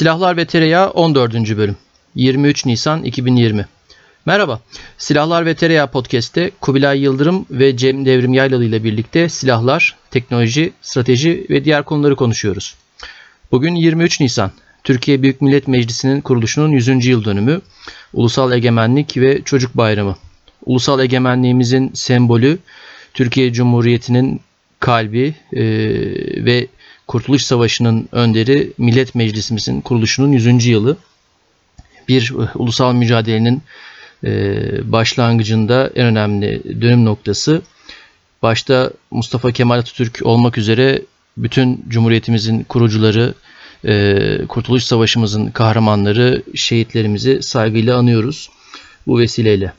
Silahlar ve Tereyağı 14. bölüm 23 Nisan 2020 Merhaba, Silahlar ve Tereyağı Podcast'te Kubilay Yıldırım ve Cem Devrim Yaylalı ile birlikte silahlar, teknoloji, strateji ve diğer konuları konuşuyoruz. Bugün 23 Nisan, Türkiye Büyük Millet Meclisi'nin kuruluşunun 100. yıl dönümü, Ulusal Egemenlik ve Çocuk Bayramı. Ulusal egemenliğimizin sembolü, Türkiye Cumhuriyeti'nin kalbi e, ve Kurtuluş Savaşı'nın önderi Millet Meclisimizin kuruluşunun 100. yılı. Bir e, ulusal mücadelenin e, başlangıcında en önemli dönüm noktası. Başta Mustafa Kemal Atatürk olmak üzere bütün Cumhuriyetimizin kurucuları, e, Kurtuluş Savaşımızın kahramanları, şehitlerimizi saygıyla anıyoruz bu vesileyle.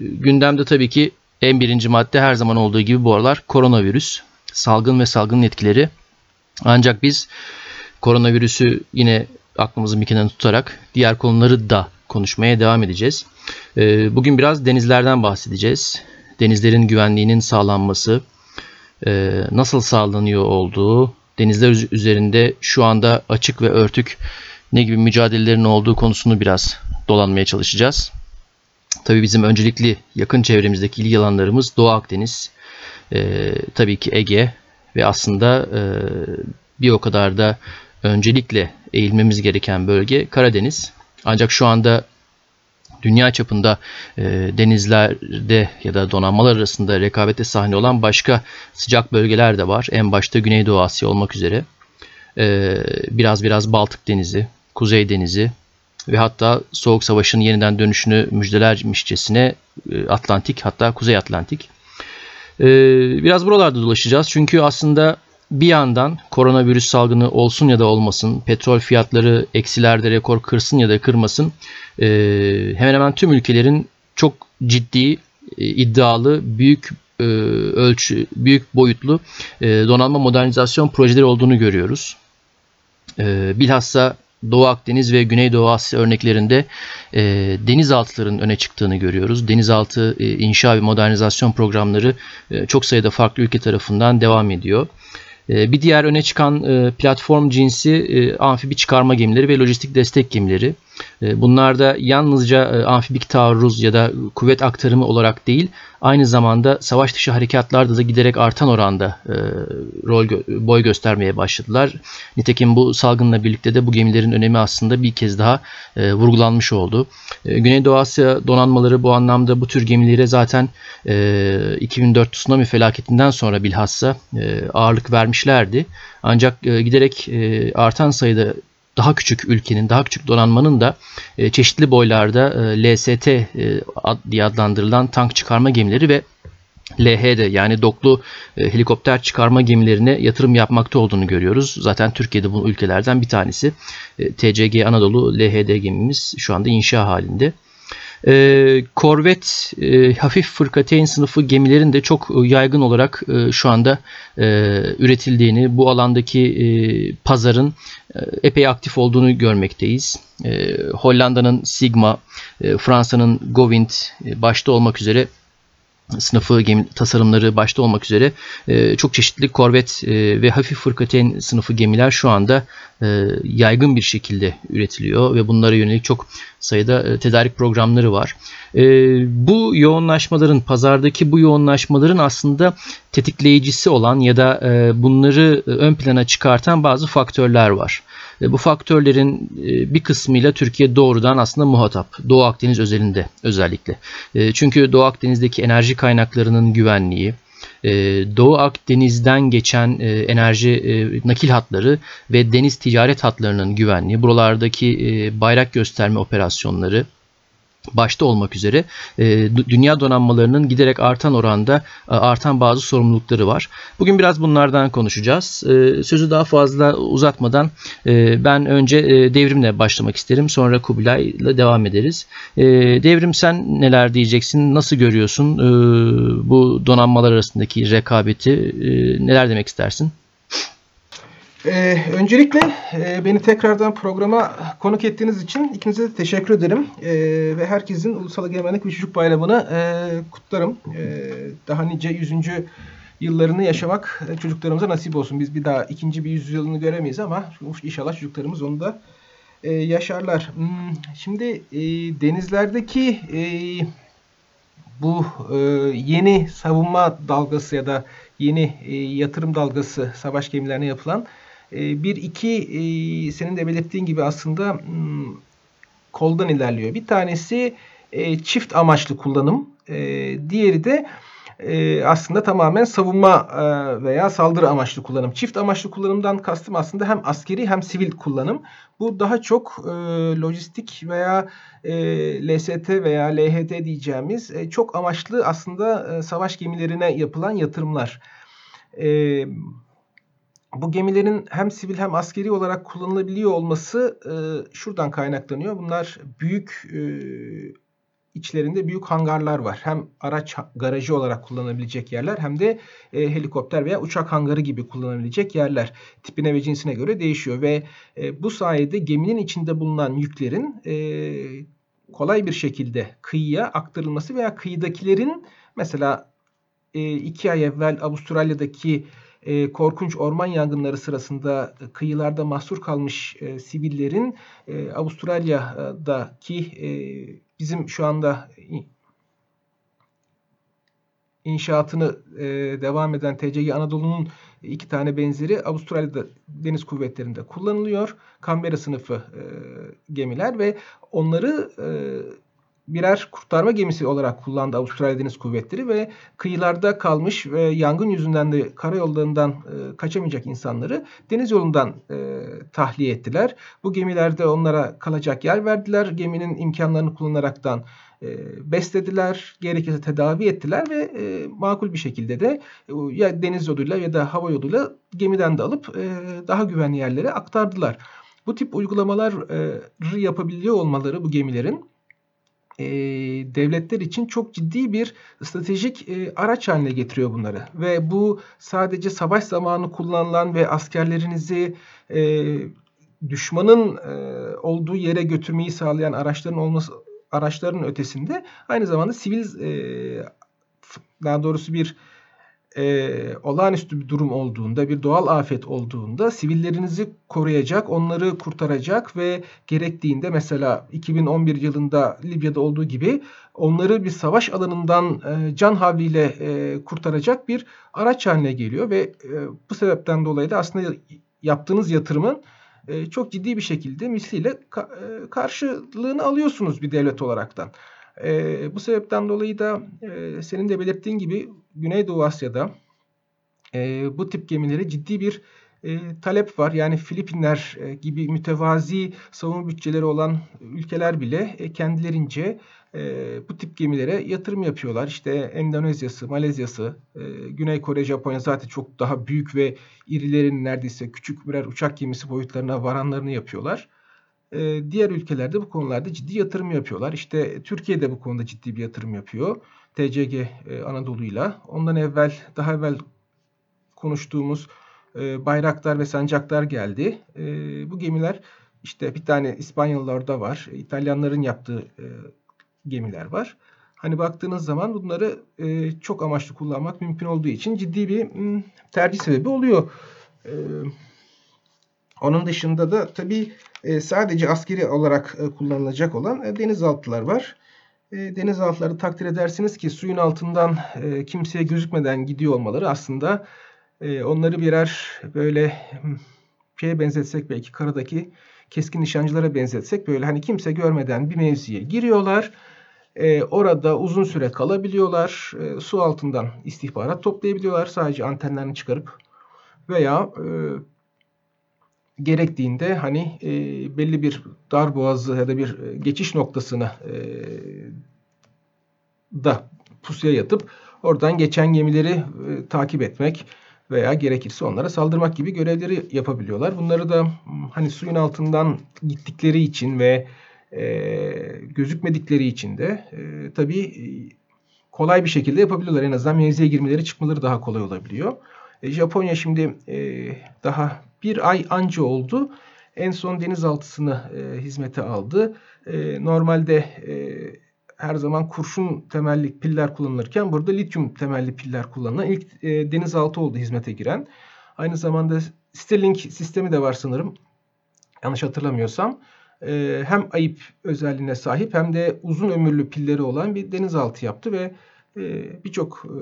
Gündemde tabii ki en birinci madde her zaman olduğu gibi bu aralar koronavirüs salgın ve salgının etkileri. Ancak biz koronavirüsü yine aklımızın bir kenarına tutarak diğer konuları da konuşmaya devam edeceğiz. Ee, bugün biraz denizlerden bahsedeceğiz. Denizlerin güvenliğinin sağlanması, e, nasıl sağlanıyor olduğu, denizler üzerinde şu anda açık ve örtük ne gibi mücadelelerin olduğu konusunu biraz dolanmaya çalışacağız. Tabii bizim öncelikli yakın çevremizdeki ilgi alanlarımız Doğu Akdeniz, e, tabii ki Ege ve aslında e, bir o kadar da öncelikle eğilmemiz gereken bölge Karadeniz. Ancak şu anda dünya çapında e, denizlerde ya da donanmalar arasında rekabete sahne olan başka sıcak bölgeler de var. En başta Güneydoğu Asya olmak üzere. E, biraz biraz Baltık Denizi, Kuzey Denizi ve hatta Soğuk Savaş'ın yeniden dönüşünü müjdelermişçesine e, Atlantik hatta Kuzey Atlantik. Ee, biraz buralarda dolaşacağız. Çünkü aslında bir yandan koronavirüs salgını olsun ya da olmasın, petrol fiyatları eksilerde rekor kırsın ya da kırmasın, e, hemen hemen tüm ülkelerin çok ciddi, e, iddialı, büyük e, ölçü, büyük boyutlu donanma modernizasyon projeleri olduğunu görüyoruz. Bilhassa Doğu Akdeniz ve Güneydoğu Asya örneklerinde e, denizaltıların öne çıktığını görüyoruz. Denizaltı e, inşa ve modernizasyon programları e, çok sayıda farklı ülke tarafından devam ediyor. E, bir diğer öne çıkan e, platform cinsi e, amfibi çıkarma gemileri ve lojistik destek gemileri. E, bunlarda yalnızca e, amfibik taarruz ya da kuvvet aktarımı olarak değil, aynı zamanda savaş dışı harekatlarda da giderek artan oranda e, rol boy göstermeye başladılar. Nitekim bu salgınla birlikte de bu gemilerin önemi aslında bir kez daha vurgulanmış oldu. Güneydoğu Asya donanmaları bu anlamda bu tür gemilere zaten 2004 tsunami felaketinden sonra bilhassa ağırlık vermişlerdi. Ancak giderek artan sayıda daha küçük ülkenin, daha küçük donanmanın da e, çeşitli boylarda e, LST e, ad, diye adlandırılan tank çıkarma gemileri ve LHD yani doklu e, helikopter çıkarma gemilerine yatırım yapmakta olduğunu görüyoruz. Zaten Türkiye'de bu ülkelerden bir tanesi. E, TCG Anadolu LHD gemimiz şu anda inşa halinde. Korvet, e, hafif fırkateyn sınıfı gemilerin de çok e, yaygın olarak e, şu anda e, üretildiğini, bu alandaki e, pazarın e, epey aktif olduğunu görmekteyiz. E, Hollanda'nın Sigma, e, Fransa'nın Govind e, başta olmak üzere sınıfı gemi tasarımları başta olmak üzere e, çok çeşitli korvet e, ve hafif fırkateyn sınıfı gemiler şu anda e, yaygın bir şekilde üretiliyor ve bunlara yönelik çok sayıda e, tedarik programları var. E, bu yoğunlaşmaların, pazardaki bu yoğunlaşmaların aslında tetikleyicisi olan ya da e, bunları e, ön plana çıkartan bazı faktörler var. Bu faktörlerin e, bir kısmıyla Türkiye doğrudan aslında muhatap. Doğu Akdeniz özelinde özellikle. E, çünkü Doğu Akdeniz'deki enerji kaynaklarının güvenliği, e, Doğu Akdeniz'den geçen enerji nakil hatları ve deniz ticaret hatlarının güvenliği, buralardaki bayrak gösterme operasyonları, başta olmak üzere e, dünya donanmalarının giderek artan oranda e, artan bazı sorumlulukları var. Bugün biraz bunlardan konuşacağız. E, sözü daha fazla uzatmadan ben önce devrimle başlamak isterim. Sonra Kubilay'la devam ederiz. Devrim sen neler diyeceksin? Nasıl görüyorsun bu donanmalar arasındaki rekabeti? Neler demek istersin? Ee, öncelikle e, beni tekrardan programa konuk ettiğiniz için ikinize de teşekkür ederim. E, ve herkesin Ulusal Egemenlik ve Çocuk Bayramı'nı e, kutlarım. E, daha nice 100. yıllarını yaşamak e, çocuklarımıza nasip olsun. Biz bir daha ikinci bir yüzyılını göremeyiz ama inşallah çocuklarımız onu da e, yaşarlar. Hmm, şimdi e, denizlerdeki e, bu e, yeni savunma dalgası ya da yeni e, yatırım dalgası savaş gemilerine yapılan bir iki e, senin de belirttiğin gibi aslında hmm, koldan ilerliyor. Bir tanesi e, çift amaçlı kullanım, e, diğeri de aslında tamamen savunma veya saldırı amaçlı kullanım. Çift amaçlı kullanımdan kastım aslında hem askeri hem sivil kullanım. Bu daha çok lojistik veya LST veya LHT diyeceğimiz çok amaçlı aslında savaş gemilerine yapılan yatırımlar. Bu gemilerin hem sivil hem askeri olarak kullanılabiliyor olması e, şuradan kaynaklanıyor. Bunlar büyük e, içlerinde büyük hangarlar var. Hem araç garajı olarak kullanabilecek yerler hem de e, helikopter veya uçak hangarı gibi kullanabilecek yerler. Tipine ve cinsine göre değişiyor ve e, bu sayede geminin içinde bulunan yüklerin e, kolay bir şekilde kıyıya aktarılması veya kıyıdakilerin mesela e, iki ay evvel Avustralya'daki e, korkunç orman yangınları sırasında kıyılarda mahsur kalmış e, sivillerin e, Avustralya'daki e, bizim şu anda inşaatını e, devam eden TCG Anadolu'nun iki tane benzeri Avustralya'da deniz kuvvetlerinde kullanılıyor. Canberra sınıfı e, gemiler ve onları e, birer kurtarma gemisi olarak kullandı Avustralya Deniz Kuvvetleri ve kıyılarda kalmış ve yangın yüzünden de karayollarından e, kaçamayacak insanları deniz yolundan e, tahliye ettiler. Bu gemilerde onlara kalacak yer verdiler. Geminin imkanlarını kullanaraktan e, beslediler, gerekirse tedavi ettiler ve e, makul bir şekilde de e, ya deniz yoluyla ya da hava yoluyla gemiden de alıp e, daha güvenli yerlere aktardılar. Bu tip uygulamaları e, yapabiliyor olmaları bu gemilerin e, devletler için çok ciddi bir stratejik e, araç haline getiriyor bunları. Ve bu sadece savaş zamanı kullanılan ve askerlerinizi e, düşmanın e, olduğu yere götürmeyi sağlayan araçların olması araçların ötesinde aynı zamanda sivil e, daha doğrusu bir e, olağanüstü bir durum olduğunda, bir doğal afet olduğunda sivillerinizi koruyacak, onları kurtaracak ve gerektiğinde mesela 2011 yılında Libya'da olduğu gibi onları bir savaş alanından e, can havliyle e, kurtaracak bir araç haline geliyor ve e, bu sebepten dolayı da aslında yaptığınız yatırımın e, çok ciddi bir şekilde misliyle ka, e, karşılığını alıyorsunuz bir devlet olaraktan. E, bu sebepten dolayı da e, senin de belirttiğin gibi Güneydoğu Asya'da e, bu tip gemilere ciddi bir e, talep var. Yani Filipinler e, gibi mütevazi savunma bütçeleri olan ülkeler bile e, kendilerince e, bu tip gemilere yatırım yapıyorlar. İşte Endonezya'sı, Malezya'sı, e, Güney Kore, Japonya zaten çok daha büyük ve irilerin neredeyse küçük birer uçak gemisi boyutlarına varanlarını yapıyorlar. E, diğer ülkelerde bu konularda ciddi yatırım yapıyorlar. İşte Türkiye de bu konuda ciddi bir yatırım yapıyor. TCG e, Anadolu'yla. Ondan evvel, daha evvel konuştuğumuz e, bayraklar ve sancaklar geldi. E, bu gemiler işte bir tane İspanyollarda var. İtalyanların yaptığı e, gemiler var. Hani baktığınız zaman bunları çok amaçlı kullanmak mümkün olduğu için ciddi bir m, tercih sebebi oluyor. E, onun dışında da tabii e, sadece askeri olarak e, kullanılacak olan e, denizaltılar var. Denizaltıları takdir edersiniz ki suyun altından kimseye gözükmeden gidiyor olmaları aslında onları birer böyle hmm, şeye benzetsek belki karadaki keskin nişancılara benzetsek böyle hani kimse görmeden bir mevziye giriyorlar. Orada uzun süre kalabiliyorlar. Su altından istihbarat toplayabiliyorlar. Sadece antenlerini çıkarıp veya e, gerektiğinde hani e, belli bir dar boğazı ya da bir e, geçiş noktasına e, da pusuya yatıp oradan geçen gemileri e, takip etmek veya gerekirse onlara saldırmak gibi görevleri yapabiliyorlar. Bunları da hani suyun altından gittikleri için ve e, gözükmedikleri için de e, tabii e, kolay bir şekilde yapabiliyorlar. En azından mevziye girmeleri çıkmaları daha kolay olabiliyor. E, Japonya şimdi e, daha bir ay anca oldu. En son denizaltısını e, hizmete aldı. E, normalde e, her zaman kurşun temelli piller kullanılırken burada lityum temelli piller kullanılan ilk e, denizaltı oldu hizmete giren. Aynı zamanda Stirling sistemi de var sanırım. Yanlış hatırlamıyorsam. E, hem ayıp özelliğine sahip hem de uzun ömürlü pilleri olan bir denizaltı yaptı ve e, birçok e,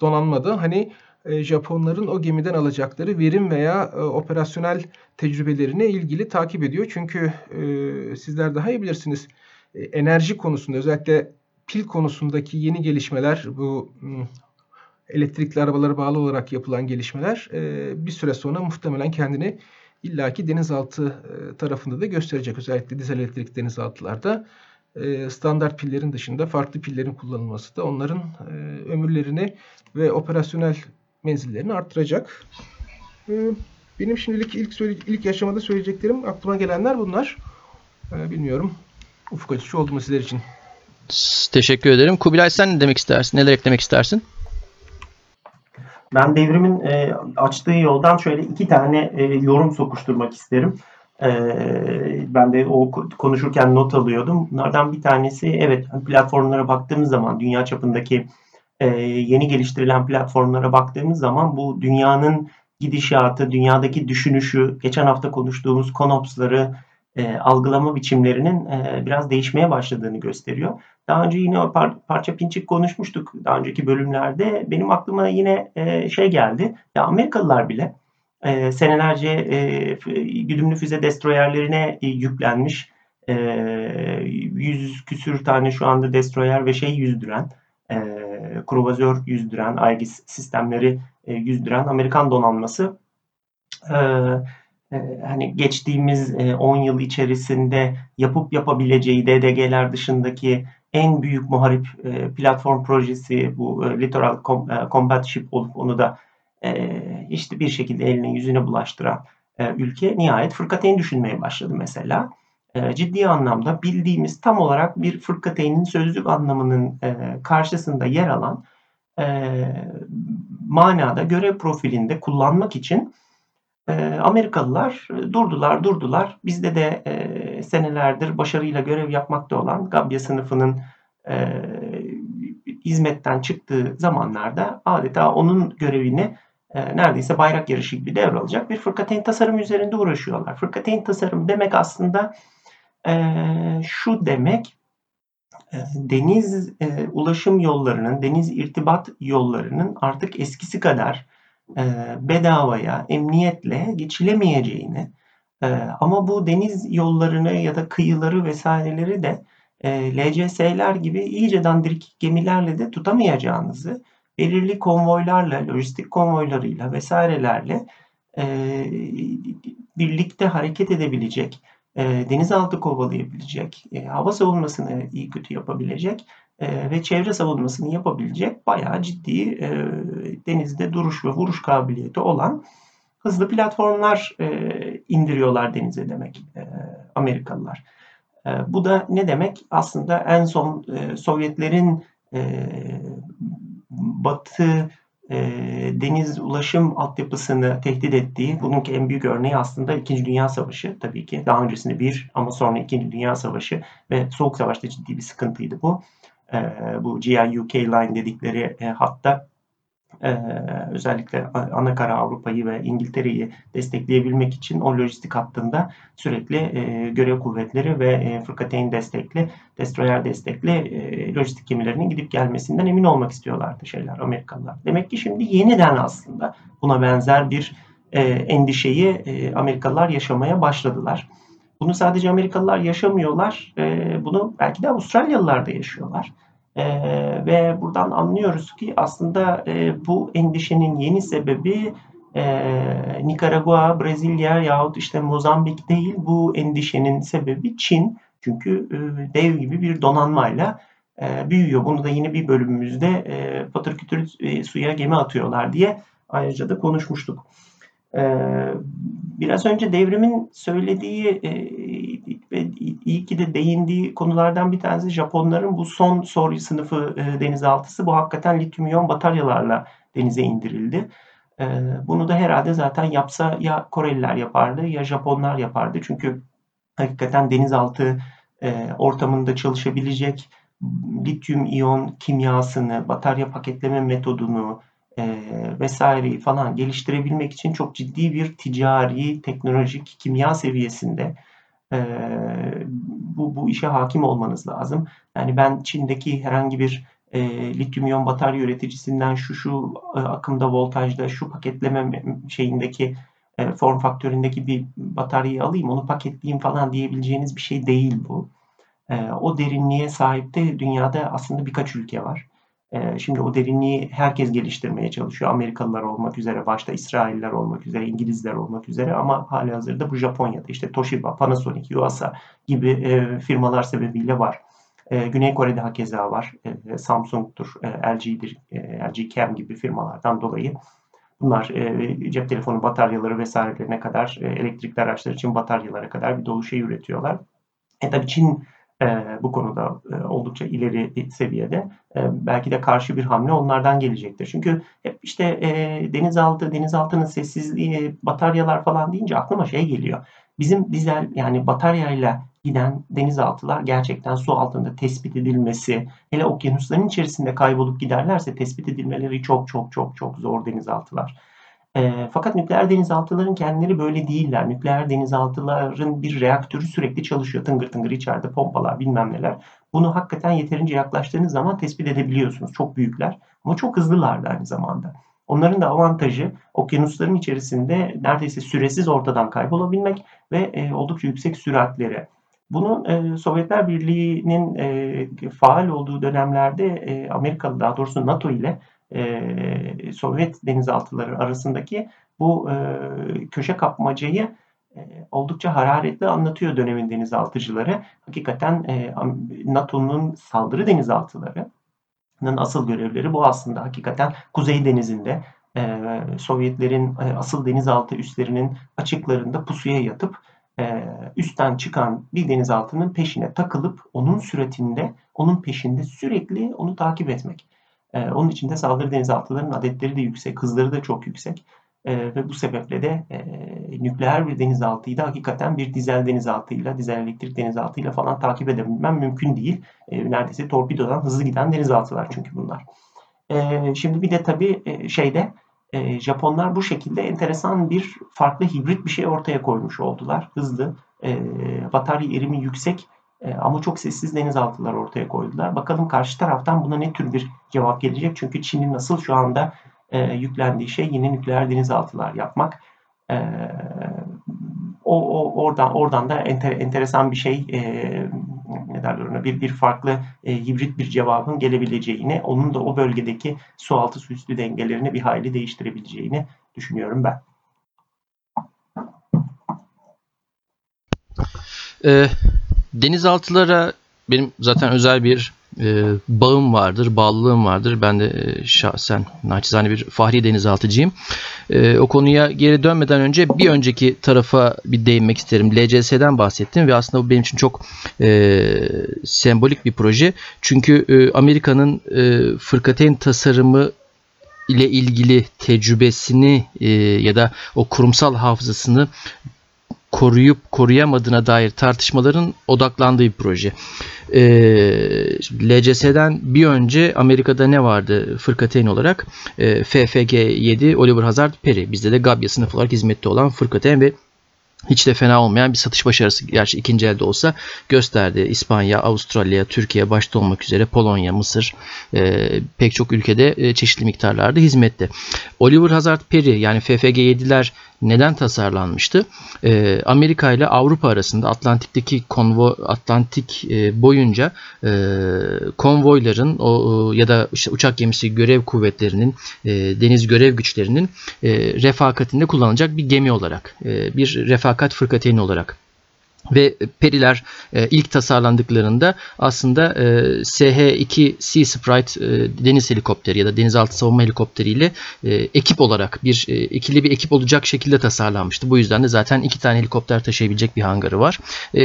donanmada hani Japonların o gemiden alacakları verim veya e, operasyonel tecrübelerine ilgili takip ediyor. Çünkü e, sizler daha iyi bilirsiniz enerji konusunda özellikle pil konusundaki yeni gelişmeler bu elektrikli arabalara bağlı olarak yapılan gelişmeler bir süre sonra muhtemelen kendini illaki denizaltı tarafında da gösterecek. Özellikle dizel elektrik denizaltılarda standart pillerin dışında farklı pillerin kullanılması da onların ömürlerini ve operasyonel menzillerini arttıracak. Ee, benim şimdilik ilk ilk aşamada söyleyeceklerim aklıma gelenler bunlar. Ee, bilmiyorum. Ufuk açıcı oldu mu sizler için? Teşekkür ederim. Kubilay sen ne demek istersin? Neler eklemek istersin? Ben devrimin e, açtığı yoldan şöyle iki tane e, yorum sokuşturmak isterim. E, ben de o konuşurken not alıyordum. Bunlardan bir tanesi evet platformlara baktığımız zaman dünya çapındaki e, yeni geliştirilen platformlara baktığımız zaman bu dünyanın gidişatı, dünyadaki düşünüşü, geçen hafta konuştuğumuz konopsları e, algılama biçimlerinin e, biraz değişmeye başladığını gösteriyor. Daha önce yine parça pinçik konuşmuştuk daha önceki bölümlerde. Benim aklıma yine e, şey geldi. Ya Amerikalılar bile senelerce güdümlü füze destroyerlerine yüklenmiş. E, yüz küsür tane şu anda destroyer ve şey yüzdüren e, kruvazör yüzdüren, Aegis sistemleri e, yüzdüren Amerikan donanması e, e, hani geçtiğimiz e, 10 yıl içerisinde yapıp yapabileceği DDG'ler dışındaki en büyük muharip e, platform projesi bu e, Littoral Com e, Combat Ship olup onu da e, işte bir şekilde eline yüzüne bulaştıran e, ülke nihayet fırkateyn düşünmeye başladı mesela. E, ciddi anlamda bildiğimiz tam olarak bir fırkateynin sözlük anlamının e, karşısında yer alan e, manada görev profilinde kullanmak için Amerikalılar durdular durdular. Bizde de senelerdir başarıyla görev yapmakta olan Gabya sınıfının hizmetten çıktığı zamanlarda adeta onun görevini neredeyse bayrak yarışı gibi devralacak bir fırkateyn tasarım üzerinde uğraşıyorlar. Fırkateyn tasarım demek aslında şu demek deniz ulaşım yollarının, deniz irtibat yollarının artık eskisi kadar bedavaya, emniyetle geçilemeyeceğini ama bu deniz yollarını ya da kıyıları vesaireleri de LCS'ler gibi iyice dandirik gemilerle de tutamayacağınızı belirli konvoylarla, lojistik konvoylarıyla vesairelerle birlikte hareket edebilecek e, denizaltı kovalayabilecek, e, hava savunmasını iyi kötü yapabilecek e, ve çevre savunmasını yapabilecek bayağı ciddi e, denizde duruş ve vuruş kabiliyeti olan hızlı platformlar e, indiriyorlar denize demek e, Amerikalılar. E, bu da ne demek? Aslında en son e, Sovyetlerin e, Batı e, deniz ulaşım altyapısını tehdit ettiği, bununki en büyük örneği aslında İkinci Dünya Savaşı tabii ki. Daha öncesinde bir ama sonra İkinci Dünya Savaşı ve Soğuk Savaş'ta ciddi bir sıkıntıydı bu. E, bu GI-UK Line dedikleri e, hatta ee, özellikle Anakara Avrupa'yı ve İngiltere'yi destekleyebilmek için o lojistik hattında sürekli e, görev kuvvetleri ve e, fırkateyn destekli, destroyer destekli e, lojistik gemilerinin gidip gelmesinden emin olmak istiyorlardı şeyler Amerikalılar. Demek ki şimdi yeniden aslında buna benzer bir e, endişeyi e, Amerikalılar yaşamaya başladılar. Bunu sadece Amerikalılar yaşamıyorlar, e, bunu belki de Avustralyalılar da yaşıyorlar. E, ve buradan anlıyoruz ki aslında e, bu endişenin yeni sebebi e, Nikaragua, Brezilya yahut işte Mozambik değil. Bu endişenin sebebi Çin. Çünkü e, dev gibi bir donanmayla e, büyüyor. Bunu da yine bir bölümümüzde e, patır kütür e, suya gemi atıyorlar diye ayrıca da konuşmuştuk. Ee, biraz önce devrimin söylediği e, ve iyi ki de değindiği konulardan bir tanesi Japonların bu son Soryu sınıfı e, denizaltısı. Bu hakikaten lityum iyon bataryalarla denize indirildi. Ee, bunu da herhalde zaten yapsa ya Koreliler yapardı ya Japonlar yapardı. Çünkü hakikaten denizaltı e, ortamında çalışabilecek lityum iyon kimyasını, batarya paketleme metodunu e, vesaireyi falan geliştirebilmek için çok ciddi bir ticari, teknolojik, kimya seviyesinde e, bu, bu işe hakim olmanız lazım. Yani ben Çin'deki herhangi bir e, lityum iyon batarya üreticisinden şu şu e, akımda voltajda şu paketleme şeyindeki e, form faktöründeki bir bataryayı alayım onu paketleyeyim falan diyebileceğiniz bir şey değil bu. E, o derinliğe sahip de dünyada aslında birkaç ülke var. E, şimdi o derinliği herkes geliştirmeye çalışıyor. Amerikalılar olmak üzere, başta İsrailler olmak üzere, İngilizler olmak üzere ama hali hazırda bu Japonya'da işte Toshiba, Panasonic, Yuasa gibi e, firmalar sebebiyle var. E, Güney Kore'de hakeza var. E, Samsung'dur, LG'dir, LG Chem gibi firmalardan dolayı bunlar cep telefonu bataryaları vesairelerine kadar, elektrikli araçlar için bataryalara kadar bir dolu şey üretiyorlar. E tabii Çin e, bu konuda e, oldukça ileri bir seviyede. E, belki de karşı bir hamle onlardan gelecektir. Çünkü hep işte e, denizaltı, denizaltının sessizliği, bataryalar falan deyince aklıma şey geliyor. Bizim dizel yani bataryayla giden denizaltılar gerçekten su altında tespit edilmesi, hele okyanusların içerisinde kaybolup giderlerse tespit edilmeleri çok çok çok çok zor denizaltılar. E, fakat nükleer denizaltıların kendileri böyle değiller. Nükleer denizaltıların bir reaktörü sürekli çalışıyor. Tıngır tıngır içeride pompalar bilmem neler. Bunu hakikaten yeterince yaklaştığınız zaman tespit edebiliyorsunuz. Çok büyükler ama çok hızlılar da aynı zamanda. Onların da avantajı okyanusların içerisinde neredeyse süresiz ortadan kaybolabilmek ve e, oldukça yüksek süratlere. Bunun e, Sovyetler Birliği'nin e, faal olduğu dönemlerde e, Amerikalı daha doğrusu NATO ile e, Sovyet denizaltıları arasındaki bu e, köşe kapmacayı e, oldukça hararetli anlatıyor dönemin denizaltıcıları. Hakikaten e, NATO'nun saldırı denizaltılarının asıl görevleri bu aslında. Hakikaten Kuzey Denizi'nde e, Sovyetlerin e, asıl denizaltı üslerinin açıklarında pusuya yatıp e, üstten çıkan bir denizaltının peşine takılıp onun süratinde, onun peşinde sürekli onu takip etmek. E, onun için de saldırı denizaltılarının adetleri de yüksek, hızları da çok yüksek. E, ve bu sebeple de e, nükleer bir denizaltıyı da hakikaten bir dizel denizaltıyla, dizel elektrik denizaltıyla falan takip edebilmem mümkün değil. E, neredeyse torpidodan hızlı giden denizaltılar çünkü bunlar. Şimdi bir de tabii e, şeyde e, Japonlar bu şekilde enteresan bir farklı hibrit bir şey ortaya koymuş oldular. Hızlı, batarya erimi yüksek e, ama çok sessiz denizaltılar ortaya koydular. Bakalım karşı taraftan buna ne tür bir cevap gelecek? Çünkü Çin'in nasıl şu anda e, yüklendiği şey yine nükleer denizaltılar yapmak. E, o, o oradan oradan da enter, enteresan bir şey e, ne derler ona bir bir farklı e, hibrit bir cevabın gelebileceğini, onun da o bölgedeki su altı su üstü dengelerini bir hayli değiştirebileceğini düşünüyorum ben. Ee, denizaltılara benim zaten özel bir e, bağım vardır, bağlılığım vardır. Ben de e, şahsen naçizane bir fahri denizaltıcıyım. E, o konuya geri dönmeden önce bir önceki tarafa bir değinmek isterim. LCS'den bahsettim ve aslında bu benim için çok e, sembolik bir proje. Çünkü e, Amerika'nın e, fırkateyn tasarımı ile ilgili tecrübesini e, ya da o kurumsal hafızasını koruyup koruyamadığına dair tartışmaların odaklandığı bir proje. E, LCS'den bir önce Amerika'da ne vardı fırkateyn olarak? E, FFG-7 Oliver Hazard Perry. Bizde de Gabya sınıfı olarak hizmette olan fırkateyn ve hiç de fena olmayan bir satış başarısı gerçi ikinci elde olsa gösterdi. İspanya, Avustralya, Türkiye başta olmak üzere Polonya, Mısır e, pek çok ülkede e, çeşitli miktarlarda hizmette. Oliver Hazard Perry yani FFG-7'ler neden tasarlanmıştı? E, Amerika ile Avrupa arasında Atlantik'teki konvo Atlantik e, boyunca e, konvoyların o ya da işte uçak gemisi görev kuvvetlerinin e, deniz görev güçlerinin e, refakatinde kullanılacak bir gemi olarak e, bir refakat fırkateyni olarak ve periler e, ilk tasarlandıklarında aslında e, SH-2 Sea Sprite e, deniz helikopteri ya da denizaltı savunma helikopteriyle e, ekip olarak bir ikili bir ekip olacak şekilde tasarlanmıştı. Bu yüzden de zaten iki tane helikopter taşıyabilecek bir hangarı var.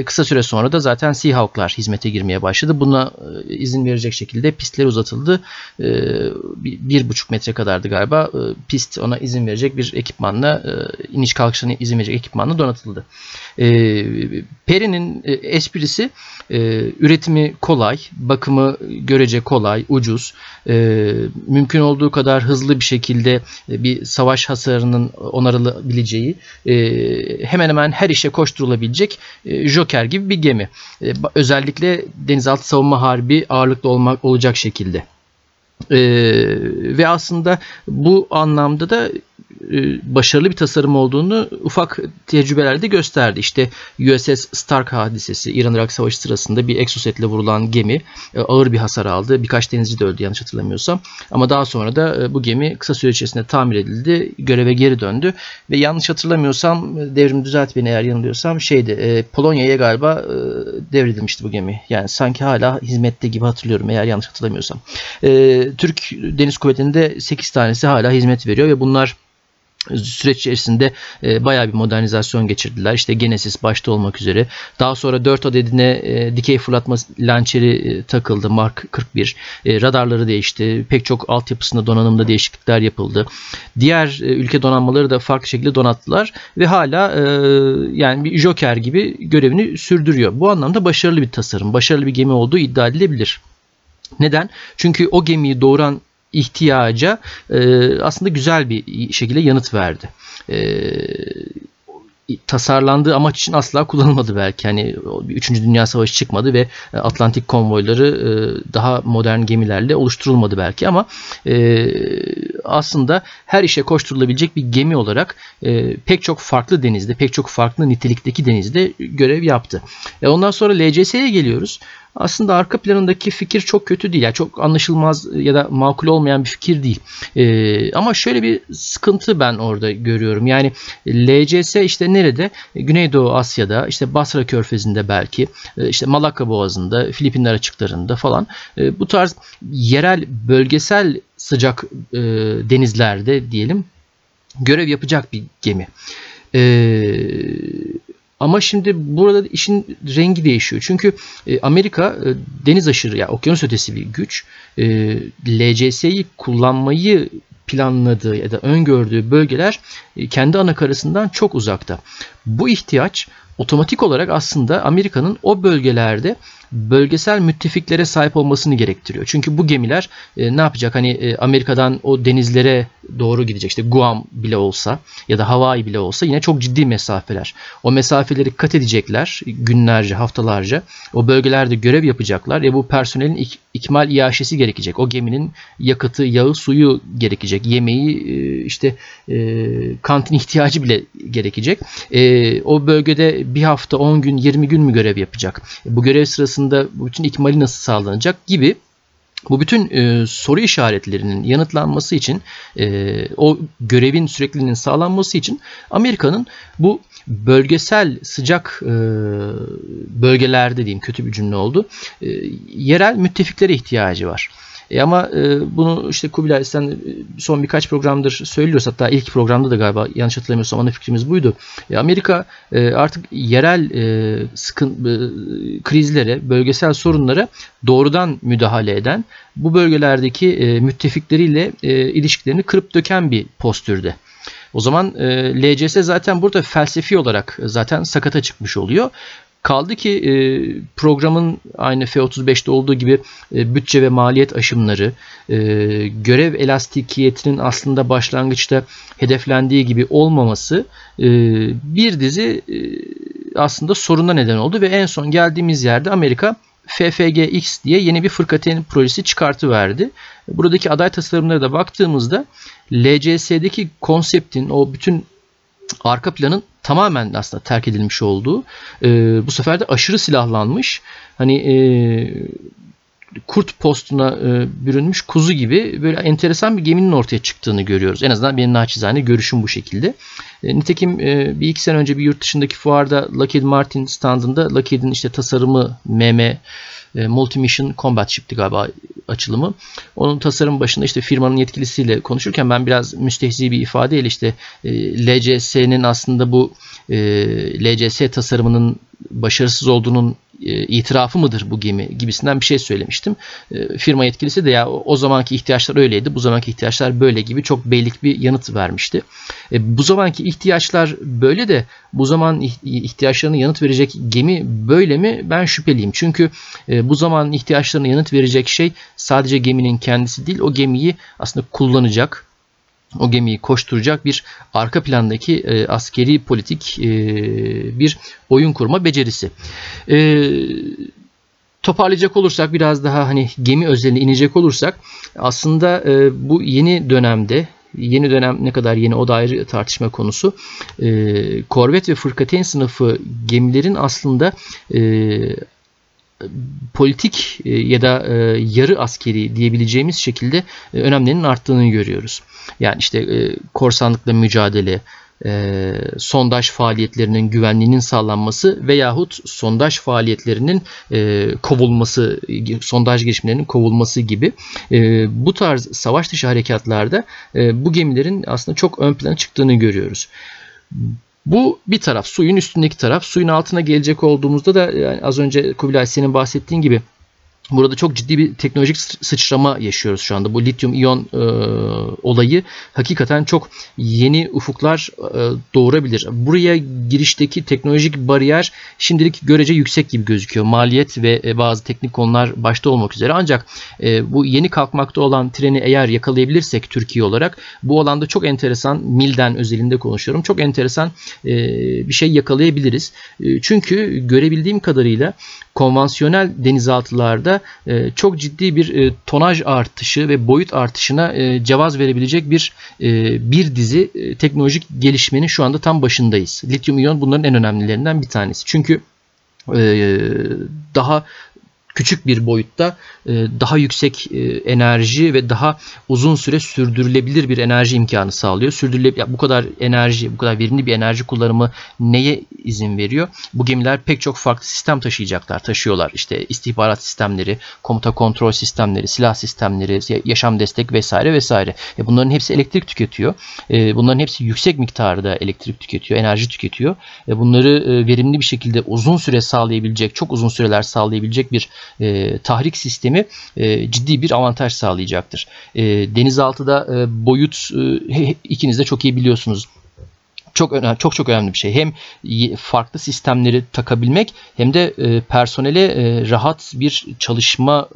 Kısa süre sonra da zaten Seahawk'lar hizmete girmeye başladı. Buna izin verecek şekilde pistler uzatıldı. Bir, buçuk metre kadardı galiba. Pist ona izin verecek bir ekipmanla iniş kalkışına izin verecek ekipmanla donatıldı. E, Peri'nin e, esprisi e, üretimi kolay, bakımı görece kolay, ucuz, e, mümkün olduğu kadar hızlı bir şekilde e, bir savaş hasarının onarılabileceği, e, hemen hemen her işe koşturulabilecek e, Joker gibi bir gemi. E, özellikle denizaltı savunma harbi ağırlıklı olmak olacak şekilde. Ee, ve aslında bu anlamda da başarılı bir tasarım olduğunu ufak tecrübelerde gösterdi. İşte USS Stark hadisesi İran-Irak Savaşı sırasında bir exosetle vurulan gemi e, ağır bir hasar aldı. Birkaç denizci de öldü yanlış hatırlamıyorsam. Ama daha sonra da e, bu gemi kısa süre içerisinde tamir edildi. Göreve geri döndü. Ve yanlış hatırlamıyorsam devrim düzelt beni eğer yanılıyorsam şeydi Polonya'ya galiba devredilmişti bu gemi. Yani sanki hala hizmette gibi hatırlıyorum eğer yanlış hatırlamıyorsam. Türk Deniz Kuvvetlerinde 8 tanesi hala hizmet veriyor ve bunlar süreç içerisinde e, bayağı bir modernizasyon geçirdiler. İşte Genesis başta olmak üzere. Daha sonra 4 adedine e, dikey fırlatma lançeri e, takıldı. Mark 41. E, radarları değişti. Pek çok altyapısında donanımda değişiklikler yapıldı. Diğer e, ülke donanmaları da farklı şekilde donattılar ve hala e, yani bir Joker gibi görevini sürdürüyor. Bu anlamda başarılı bir tasarım, başarılı bir gemi olduğu iddia edilebilir. Neden? Çünkü o gemiyi doğuran ihtiyaca e, aslında güzel bir şekilde yanıt verdi. E, tasarlandığı amaç için asla kullanılmadı belki. Hani 3. Dünya Savaşı çıkmadı ve e, Atlantik konvoyları e, daha modern gemilerle oluşturulmadı belki ama e, aslında her işe koşturulabilecek bir gemi olarak pek çok farklı denizde, pek çok farklı nitelikteki denizde görev yaptı. Ondan sonra LCS'ye geliyoruz aslında arka planındaki fikir çok kötü değil. Yani çok anlaşılmaz ya da makul olmayan bir fikir değil. E, ama şöyle bir sıkıntı ben orada görüyorum. Yani LCS işte nerede? Güneydoğu Asya'da, işte Basra Körfezi'nde belki, e, işte Malakka Boğazı'nda, Filipinler açıklarında falan. E, bu tarz yerel, bölgesel sıcak e, denizlerde diyelim görev yapacak bir gemi. Eee ama şimdi burada işin rengi değişiyor. Çünkü e, Amerika e, deniz aşırı ya yani okyanus ötesi bir güç. E, LCS'yi kullanmayı planladığı ya da öngördüğü bölgeler kendi anakarasından çok uzakta. Bu ihtiyaç otomatik olarak aslında Amerika'nın o bölgelerde bölgesel müttefiklere sahip olmasını gerektiriyor. Çünkü bu gemiler e, ne yapacak? Hani e, Amerika'dan o denizlere doğru gidecek. İşte Guam bile olsa ya da Hawaii bile olsa yine çok ciddi mesafeler. O mesafeleri kat edecekler günlerce, haftalarca. O bölgelerde görev yapacaklar ve bu personelin ik- ikmal iaşesi gerekecek. O geminin yakıtı, yağı, suyu gerekecek. Yemeği, e, işte e, kantin ihtiyacı bile gerekecek. E, o bölgede bir hafta, 10 gün, 20 gün mü görev yapacak? Bu görev sırasında sonrasında bütün ikmali nasıl sağlanacak gibi bu bütün e, soru işaretlerinin yanıtlanması için e, o görevin sürekliliğinin sağlanması için Amerika'nın bu bölgesel sıcak e, bölgelerde diyeyim kötü bir cümle oldu. E, yerel müttefiklere ihtiyacı var. E ama e, bunu işte Kubilay sen e, son birkaç programdır söylüyoruz. Hatta ilk programda da galiba yanlış hatırlamıyorsam ana fikrimiz buydu. E, Amerika e, artık yerel e, sıkın, e, krizlere, bölgesel sorunlara doğrudan müdahale eden, bu bölgelerdeki e, müttefikleriyle e, ilişkilerini kırıp döken bir postürde. O zaman e, LCS zaten burada felsefi olarak zaten sakata çıkmış oluyor. Kaldı ki e, programın aynı F-35'te olduğu gibi e, bütçe ve maliyet aşımları, e, görev elastikiyetinin aslında başlangıçta hedeflendiği gibi olmaması e, bir dizi e, aslında soruna neden oldu ve en son geldiğimiz yerde Amerika FFGX diye yeni bir fırkateyn projesi çıkartıverdi. Buradaki aday tasarımlara da baktığımızda LCS'deki konseptin o bütün arka planın tamamen aslında terk edilmiş olduğu e, bu sefer de aşırı silahlanmış hani e, kurt postuna e, bürünmüş kuzu gibi böyle enteresan bir geminin ortaya çıktığını görüyoruz. En azından benim naçizane görüşüm bu şekilde. E, nitekim e, bir iki sene önce bir yurt dışındaki fuarda Lockheed Martin standında Lockheed'in işte tasarımı MM e, Multi-Mission Combat Ship'ti galiba açılımı. Onun tasarım başında işte firmanın yetkilisiyle konuşurken ben biraz müstehzi bir ifadeyle işte e, LCS'nin aslında bu e, LCS tasarımının başarısız olduğunun itirafı mıdır bu gemi gibisinden bir şey söylemiştim. E, firma yetkilisi de ya o zamanki ihtiyaçlar öyleydi, bu zamanki ihtiyaçlar böyle gibi çok beylik bir yanıt vermişti. E, bu zamanki ihtiyaçlar böyle de bu zaman ihtiyaçlarına yanıt verecek gemi böyle mi? Ben şüpheliyim. Çünkü bu zaman ihtiyaçlarına yanıt verecek şey sadece geminin kendisi değil, o gemiyi aslında kullanacak, o gemiyi koşturacak bir arka plandaki e, askeri politik e, bir oyun kurma becerisi. E, toparlayacak olursak biraz daha hani gemi özeline inecek olursak aslında e, bu yeni dönemde Yeni dönem ne kadar yeni o da ayrı tartışma konusu. E, korvet ve fırkateyn sınıfı gemilerin aslında e, politik e, ya da e, yarı askeri diyebileceğimiz şekilde e, önemlerinin arttığını görüyoruz. Yani işte korsanlıkla mücadele, sondaj faaliyetlerinin güvenliğinin sağlanması veyahut sondaj faaliyetlerinin kovulması, sondaj girişimlerinin kovulması gibi bu tarz savaş dışı harekatlarda bu gemilerin aslında çok ön plana çıktığını görüyoruz. Bu bir taraf, suyun üstündeki taraf. Suyun altına gelecek olduğumuzda da yani az önce Kubilay senin bahsettiğin gibi Burada çok ciddi bir teknolojik sıçrama yaşıyoruz şu anda. Bu lityum iyon e, olayı hakikaten çok yeni ufuklar e, doğurabilir. Buraya girişteki teknolojik bariyer şimdilik görece yüksek gibi gözüküyor. Maliyet ve e, bazı teknik konular başta olmak üzere. Ancak e, bu yeni kalkmakta olan treni eğer yakalayabilirsek Türkiye olarak bu alanda çok enteresan, Milden özelinde konuşuyorum. Çok enteresan e, bir şey yakalayabiliriz. E, çünkü görebildiğim kadarıyla konvansiyonel denizaltılarda e, çok ciddi bir e, tonaj artışı ve boyut artışına e, cevaz verebilecek bir e, bir dizi teknolojik gelişmenin şu anda tam başındayız. Lityum iyon bunların en önemlilerinden bir tanesi. Çünkü daha küçük bir boyutta e, daha yüksek e, enerji ve daha uzun süre sürdürülebilir bir enerji imkanı sağlıyor. Sürdürülebilir bu kadar enerji, bu kadar verimli bir enerji kullanımı neye izin veriyor? Bu gemiler pek çok farklı sistem taşıyacaklar, taşıyorlar. İşte istihbarat sistemleri, komuta kontrol sistemleri, silah sistemleri, yaşam destek vesaire vesaire. E bunların hepsi elektrik tüketiyor. Bunların hepsi yüksek miktarda elektrik tüketiyor, enerji tüketiyor. Bunları verimli bir şekilde uzun süre sağlayabilecek, çok uzun süreler sağlayabilecek bir e, tahrik sistemi e, ciddi bir avantaj sağlayacaktır. E, denizaltıda e, boyut e, ikiniz de çok iyi biliyorsunuz çok önemli, çok çok önemli bir şey. Hem farklı sistemleri takabilmek hem de e, personele e, rahat bir çalışma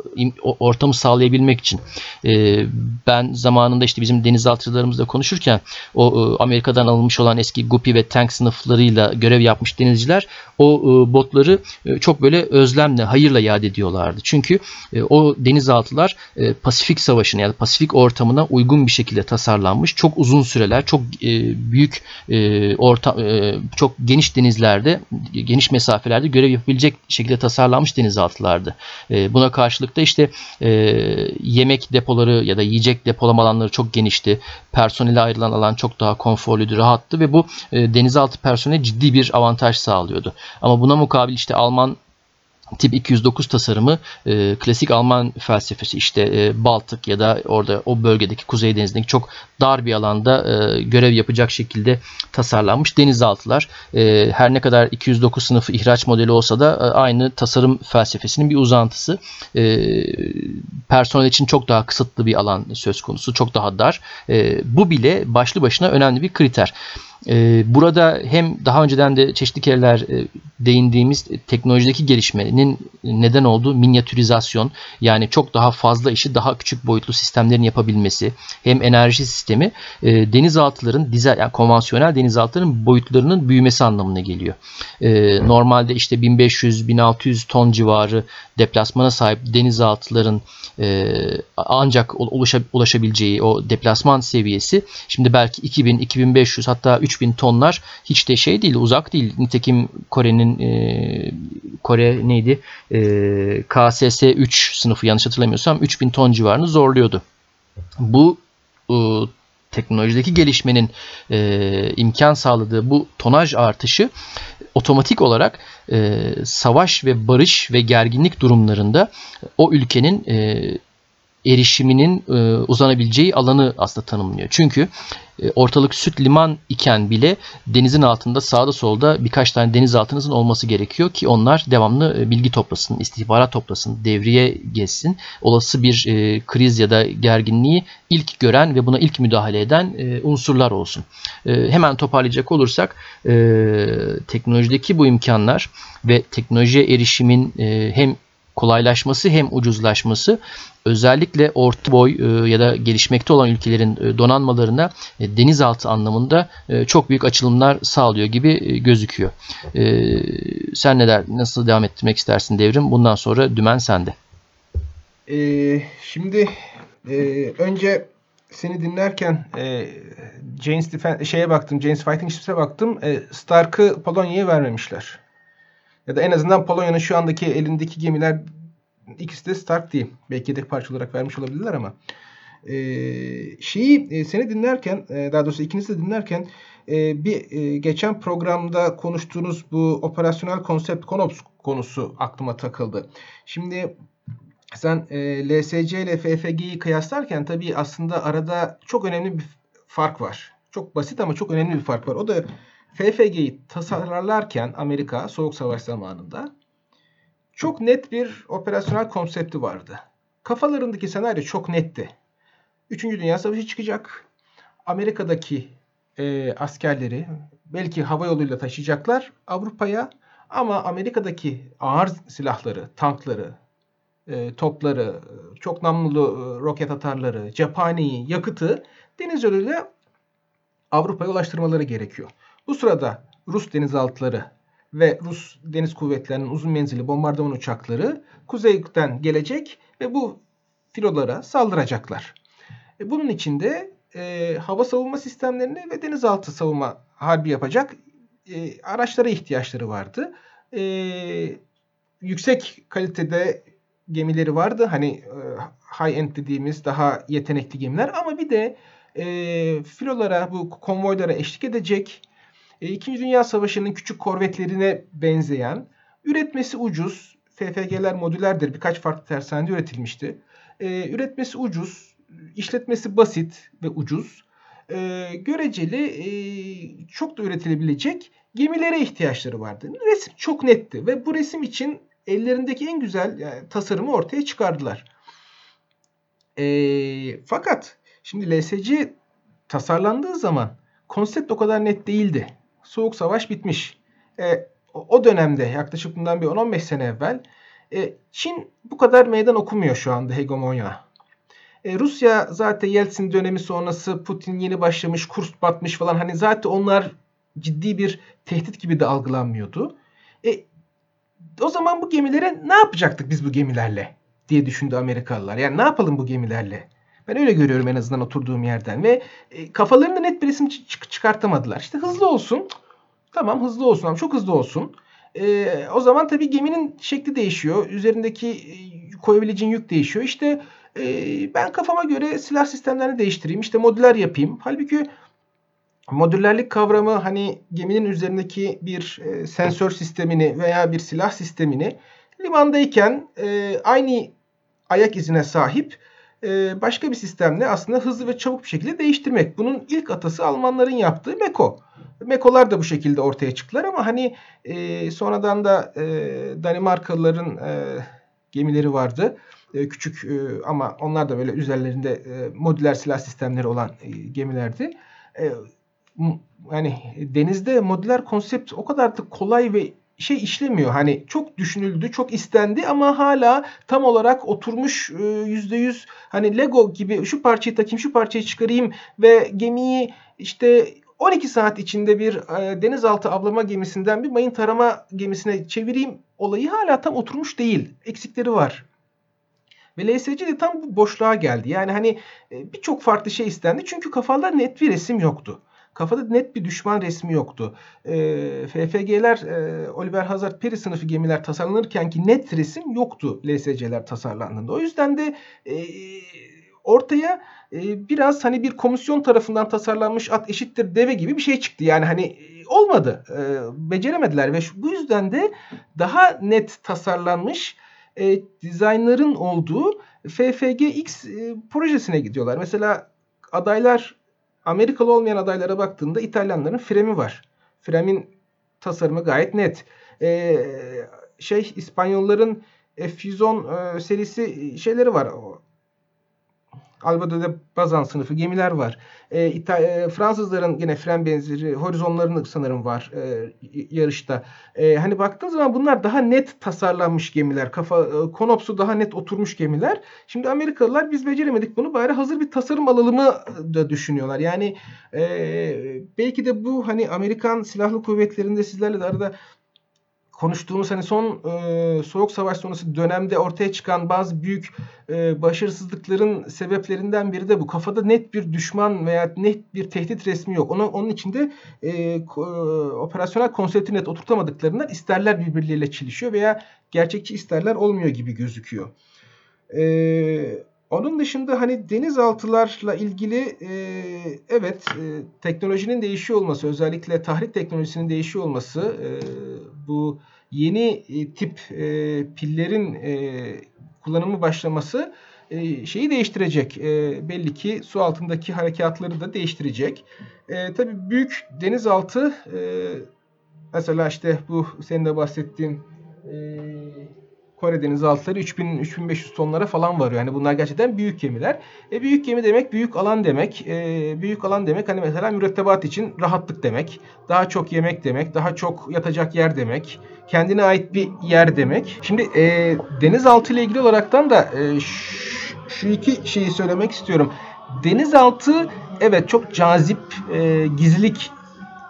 ortamı sağlayabilmek için. E, ben zamanında işte bizim denizaltılarımızla konuşurken o Amerika'dan alınmış olan eski Guppy ve Tank sınıflarıyla görev yapmış denizciler o botları çok böyle özlemle, hayırla yad ediyorlardı. Çünkü o denizaltılar Pasifik Savaşı'na ya da Pasifik ortamına uygun bir şekilde tasarlanmış. Çok uzun süreler, çok büyük e, orta e, çok geniş denizlerde, geniş mesafelerde görev yapabilecek şekilde tasarlanmış denizaltılardı. E, buna karşılık da işte e, yemek depoları ya da yiyecek depolama alanları çok genişti. Personele ayrılan alan çok daha konforluydu, rahattı ve bu e, denizaltı personeli ciddi bir avantaj sağlıyordu. Ama buna mukabil işte Alman Tip 209 tasarımı e, klasik Alman felsefesi işte e, Baltık ya da orada o bölgedeki Kuzey Denizi'ndeki çok dar bir alanda e, görev yapacak şekilde tasarlanmış denizaltılar. E, her ne kadar 209 sınıfı ihraç modeli olsa da e, aynı tasarım felsefesinin bir uzantısı. E, personel için çok daha kısıtlı bir alan söz konusu, çok daha dar. E, bu bile başlı başına önemli bir kriter. Ee, burada hem daha önceden de çeşitli kereler e, değindiğimiz teknolojideki gelişmenin neden olduğu minyatürizasyon yani çok daha fazla işi daha küçük boyutlu sistemlerin yapabilmesi hem enerji sistemi e, denizaltıların dizel yani konvansiyonel denizaltıların boyutlarının büyümesi anlamına geliyor. E, normalde işte 1500-1600 ton civarı deplasmana sahip denizaltıların ancak ulaşabileceği o deplasman seviyesi şimdi belki 2000-2500 hatta 3000 tonlar hiç de şey değil, uzak değil. Nitekim Kore'nin e, Kore neydi? E, KSS 3 sınıfı yanlış hatırlamıyorsam 3000 ton civarını zorluyordu. Bu e, teknolojideki gelişmenin e, imkan sağladığı bu tonaj artışı otomatik olarak e, savaş ve barış ve gerginlik durumlarında o ülkenin e, erişiminin e, uzanabileceği alanı aslında tanımlıyor. Çünkü e, ortalık süt liman iken bile denizin altında sağda solda birkaç tane denizaltınızın olması gerekiyor ki onlar devamlı e, bilgi toplasın, istihbarat toplasın, devriye geçsin. Olası bir e, kriz ya da gerginliği ilk gören ve buna ilk müdahale eden e, unsurlar olsun. E, hemen toparlayacak olursak e, teknolojideki bu imkanlar ve teknolojiye erişimin e, hem kolaylaşması hem ucuzlaşması özellikle orta boy e, ya da gelişmekte olan ülkelerin e, donanmalarına e, denizaltı anlamında çok büyük açılımlar sağlıyor gibi gözüküyor. Sen neler nasıl devam ettirmek istersin devrim? Bundan sonra dümen sende. Ee, şimdi e, önce seni dinlerken e, James Defen şeye baktım, James Fighting Ships'e baktım. E, Stark'ı Polonya'ya vermemişler. Ya da en azından Polonya'nın şu andaki elindeki gemiler ikisi de Stark değil. Belki yedek parça olarak vermiş olabilirler ama. E, şeyi e, seni dinlerken e, daha doğrusu ikinizi de dinlerken e, bir e, geçen programda konuştuğunuz bu operasyonel konsept konops konusu aklıma takıldı. Şimdi sen e, LSC ile FFG'yi kıyaslarken tabii aslında arada çok önemli bir fark var. Çok basit ama çok önemli bir fark var. O da FFG'yi tasarlarlarken Amerika Soğuk Savaş zamanında çok net bir operasyonel konsepti vardı. Kafalarındaki senaryo çok netti. Üçüncü Dünya Savaşı çıkacak. Amerika'daki e, askerleri belki hava yoluyla taşıyacaklar Avrupa'ya ama Amerika'daki ağır silahları, tankları, e, topları, çok namlulu e, roket atarları, cephaneyi, yakıtı deniz yoluyla Avrupa'ya ulaştırmaları gerekiyor. Bu sırada Rus denizaltıları ve Rus deniz kuvvetlerinin uzun menzilli bombardıman uçakları kuzeyden gelecek ve bu filolara saldıracaklar. E, bunun için de e, hava savunma sistemlerini ve denizaltı savunma harbi yapacak e, araçlara ihtiyaçları vardı. E, yüksek kalitede gemileri vardı. Hani e, high end dediğimiz daha yetenekli gemiler ama bir de e, filolara bu konvoylara eşlik edecek e, İkinci Dünya Savaşı'nın küçük korvetlerine benzeyen, üretmesi ucuz, FFG'ler modülerdir, birkaç farklı tersanede üretilmişti. E, üretmesi ucuz, işletmesi basit ve ucuz. E, göreceli çok da üretilebilecek gemilere ihtiyaçları vardı. Resim çok netti ve bu resim için ellerindeki en güzel tasarımı ortaya çıkardılar. Fakat şimdi LSC tasarlandığı zaman konsept o kadar net değildi. Soğuk Savaş bitmiş. E, o dönemde yaklaşık bundan bir 10-15 sene evvel e, Çin bu kadar meydan okumuyor şu anda hegemonya. E, Rusya zaten Yeltsin dönemi sonrası Putin yeni başlamış, kurs batmış falan hani zaten onlar ciddi bir tehdit gibi de algılanmıyordu. E, o zaman bu gemilere ne yapacaktık biz bu gemilerle diye düşündü Amerikalılar. Yani ne yapalım bu gemilerle? Ben öyle görüyorum en azından oturduğum yerden ve e, kafalarında net bir resim çık- çıkartamadılar. İşte hızlı olsun. Tamam hızlı olsun ama çok hızlı olsun. E, o zaman tabii geminin şekli değişiyor. Üzerindeki e, koyabileceğin yük değişiyor. İşte e, ben kafama göre silah sistemlerini değiştireyim. İşte modüler yapayım. Halbuki modüllerlik kavramı hani geminin üzerindeki bir e, sensör sistemini veya bir silah sistemini limandayken e, aynı ayak izine sahip e, başka bir sistemle aslında hızlı ve çabuk bir şekilde değiştirmek. Bunun ilk atası Almanların yaptığı Meko. Mekolar da bu şekilde ortaya çıktılar ama hani e, sonradan da e, Danimarkalıların e, gemileri vardı. E, küçük e, ama onlar da böyle üzerlerinde e, modüler silah sistemleri olan e, gemilerdi. E, yani denizde modüler konsept o kadar da kolay ve şey işlemiyor. Hani çok düşünüldü, çok istendi ama hala tam olarak oturmuş e, yüzde yüz hani Lego gibi şu parçayı takayım, şu parçayı çıkarayım ve gemiyi işte 12 saat içinde bir e, denizaltı avlama gemisinden bir mayın tarama gemisine çevireyim olayı hala tam oturmuş değil. Eksikleri var. Ve LSC de tam bu boşluğa geldi. Yani hani e, birçok farklı şey istendi. Çünkü kafada net bir resim yoktu. Kafada net bir düşman resmi yoktu. E, FFG'ler, e, Oliver Hazard Perry sınıfı gemiler tasarlanırken ki net resim yoktu LSC'ler tasarlandığında. O yüzden de e, ortaya e, biraz hani bir komisyon tarafından tasarlanmış at eşittir deve gibi bir şey çıktı. Yani hani e, olmadı. E, beceremediler ve şu, bu yüzden de daha net tasarlanmış e, dizaynların olduğu FFG-X e, projesine gidiyorlar. Mesela adaylar Amerikalı olmayan adaylara baktığında İtalyanların Fremi var. Frem'in tasarımı gayet net. E, şey İspanyolların F-110 e, serisi şeyleri var. Alba de Bazan sınıfı gemiler var. E, İta- e, Fransızların yine fren benzeri horizonlarının sanırım var e, yarışta. E, hani baktığın zaman bunlar daha net tasarlanmış gemiler. Kafa e, konopsu daha net oturmuş gemiler. Şimdi Amerikalılar biz beceremedik bunu bari hazır bir tasarım alalım mı da düşünüyorlar. Yani e, belki de bu hani Amerikan Silahlı Kuvvetleri'nde sizlerle de arada konuştuğumuz hani son e, soğuk savaş sonrası dönemde ortaya çıkan bazı büyük e, başarısızlıkların sebeplerinden biri de bu. Kafada net bir düşman veya net bir tehdit resmi yok. Onun, onun içinde e, e, operasyonel konsepti net oturtamadıklarından isterler birbirleriyle çelişiyor veya gerçekçi isterler olmuyor gibi gözüküyor. Eee onun dışında hani denizaltılarla ilgili e, evet e, teknolojinin değişiyor olması özellikle tahrik teknolojisinin değişiyor olması e, bu yeni e, tip e, pillerin e, kullanımı başlaması şeyi değiştirecek. Belli ki su altındaki harekatları da değiştirecek. Tabii büyük denizaltı mesela işte bu senin de bahsettiğin Kore denizaltıları 3000-3500 tonlara falan varıyor. Yani bunlar gerçekten büyük gemiler. E büyük gemi demek büyük alan demek. E, büyük alan demek hani mesela mürettebat için rahatlık demek. Daha çok yemek demek. Daha çok yatacak yer demek. Kendine ait bir yer demek. Şimdi e, denizaltı ile ilgili olaraktan da e, şu iki şeyi söylemek istiyorum. Denizaltı evet çok cazip e, gizlilik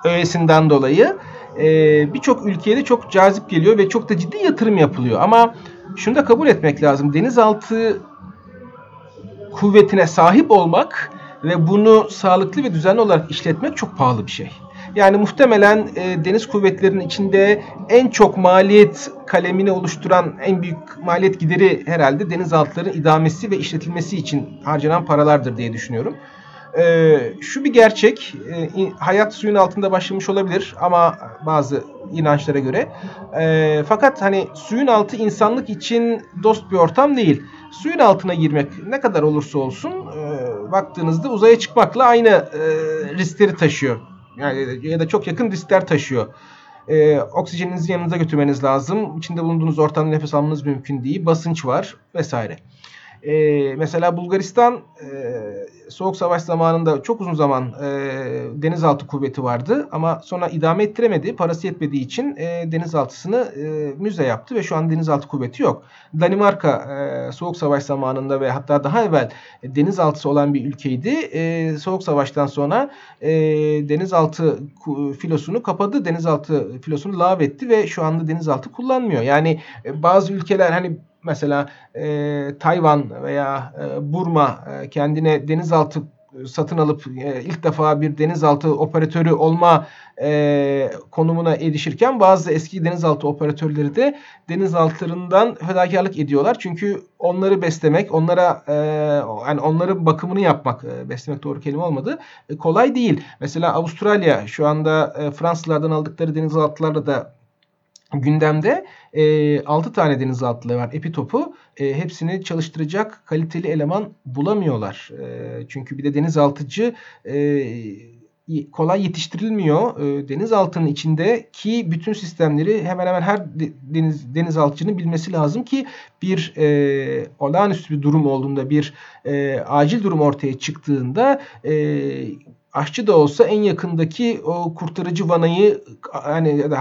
öğesinden dolayı e, birçok ülkeye de çok cazip geliyor ve çok da ciddi yatırım yapılıyor. Ama şunu da kabul etmek lazım. Denizaltı kuvvetine sahip olmak ve bunu sağlıklı ve düzenli olarak işletmek çok pahalı bir şey. Yani muhtemelen e, deniz kuvvetlerinin içinde en çok maliyet kalemini oluşturan en büyük maliyet gideri herhalde denizaltıların idamesi ve işletilmesi için harcanan paralardır diye düşünüyorum. E, şu bir gerçek, e, hayat suyun altında başlamış olabilir ama bazı inançlara göre. E, fakat hani suyun altı insanlık için dost bir ortam değil. Suyun altına girmek ne kadar olursa olsun e, baktığınızda uzaya çıkmakla aynı e, riskleri taşıyor. Yani ya da çok yakın riskler taşıyor. E, oksijeninizi yanınıza götürmeniz lazım. İçinde bulunduğunuz ortamda nefes almanız mümkün değil. Basınç var vesaire. E, mesela Bulgaristan e, Soğuk Savaş zamanında çok uzun zaman e, denizaltı kuvveti vardı ama sonra idame ettiremedi. Parası yetmediği için e, denizaltısını e, müze yaptı ve şu an denizaltı kuvveti yok. Danimarka e, Soğuk Savaş zamanında ve hatta daha evvel e, denizaltısı olan bir ülkeydi. E, Soğuk Savaş'tan sonra e, denizaltı filosunu kapadı. Denizaltı filosunu lağvetti ve şu anda denizaltı kullanmıyor. Yani e, bazı ülkeler hani mesela e, Tayvan veya e, Burma e, kendine denizaltı satın alıp e, ilk defa bir denizaltı operatörü olma e, konumuna erişirken bazı eski denizaltı operatörleri de denizaltılarından fedakarlık ediyorlar. Çünkü onları beslemek, onlara e, yani onların bakımını yapmak, e, beslemek doğru kelime olmadı, e, kolay değil. Mesela Avustralya şu anda e, Fransızlardan aldıkları denizaltılarla da gündemde e, 6 tane denizaltılı var epitopu. E, hepsini çalıştıracak kaliteli eleman bulamıyorlar. E, çünkü bir de denizaltıcı e, kolay yetiştirilmiyor. E, denizaltının içindeki bütün sistemleri hemen hemen her deniz denizaltıcının bilmesi lazım ki bir e, olağanüstü bir durum olduğunda bir e, acil durum ortaya çıktığında e, aşçı da olsa en yakındaki o kurtarıcı vanayı hani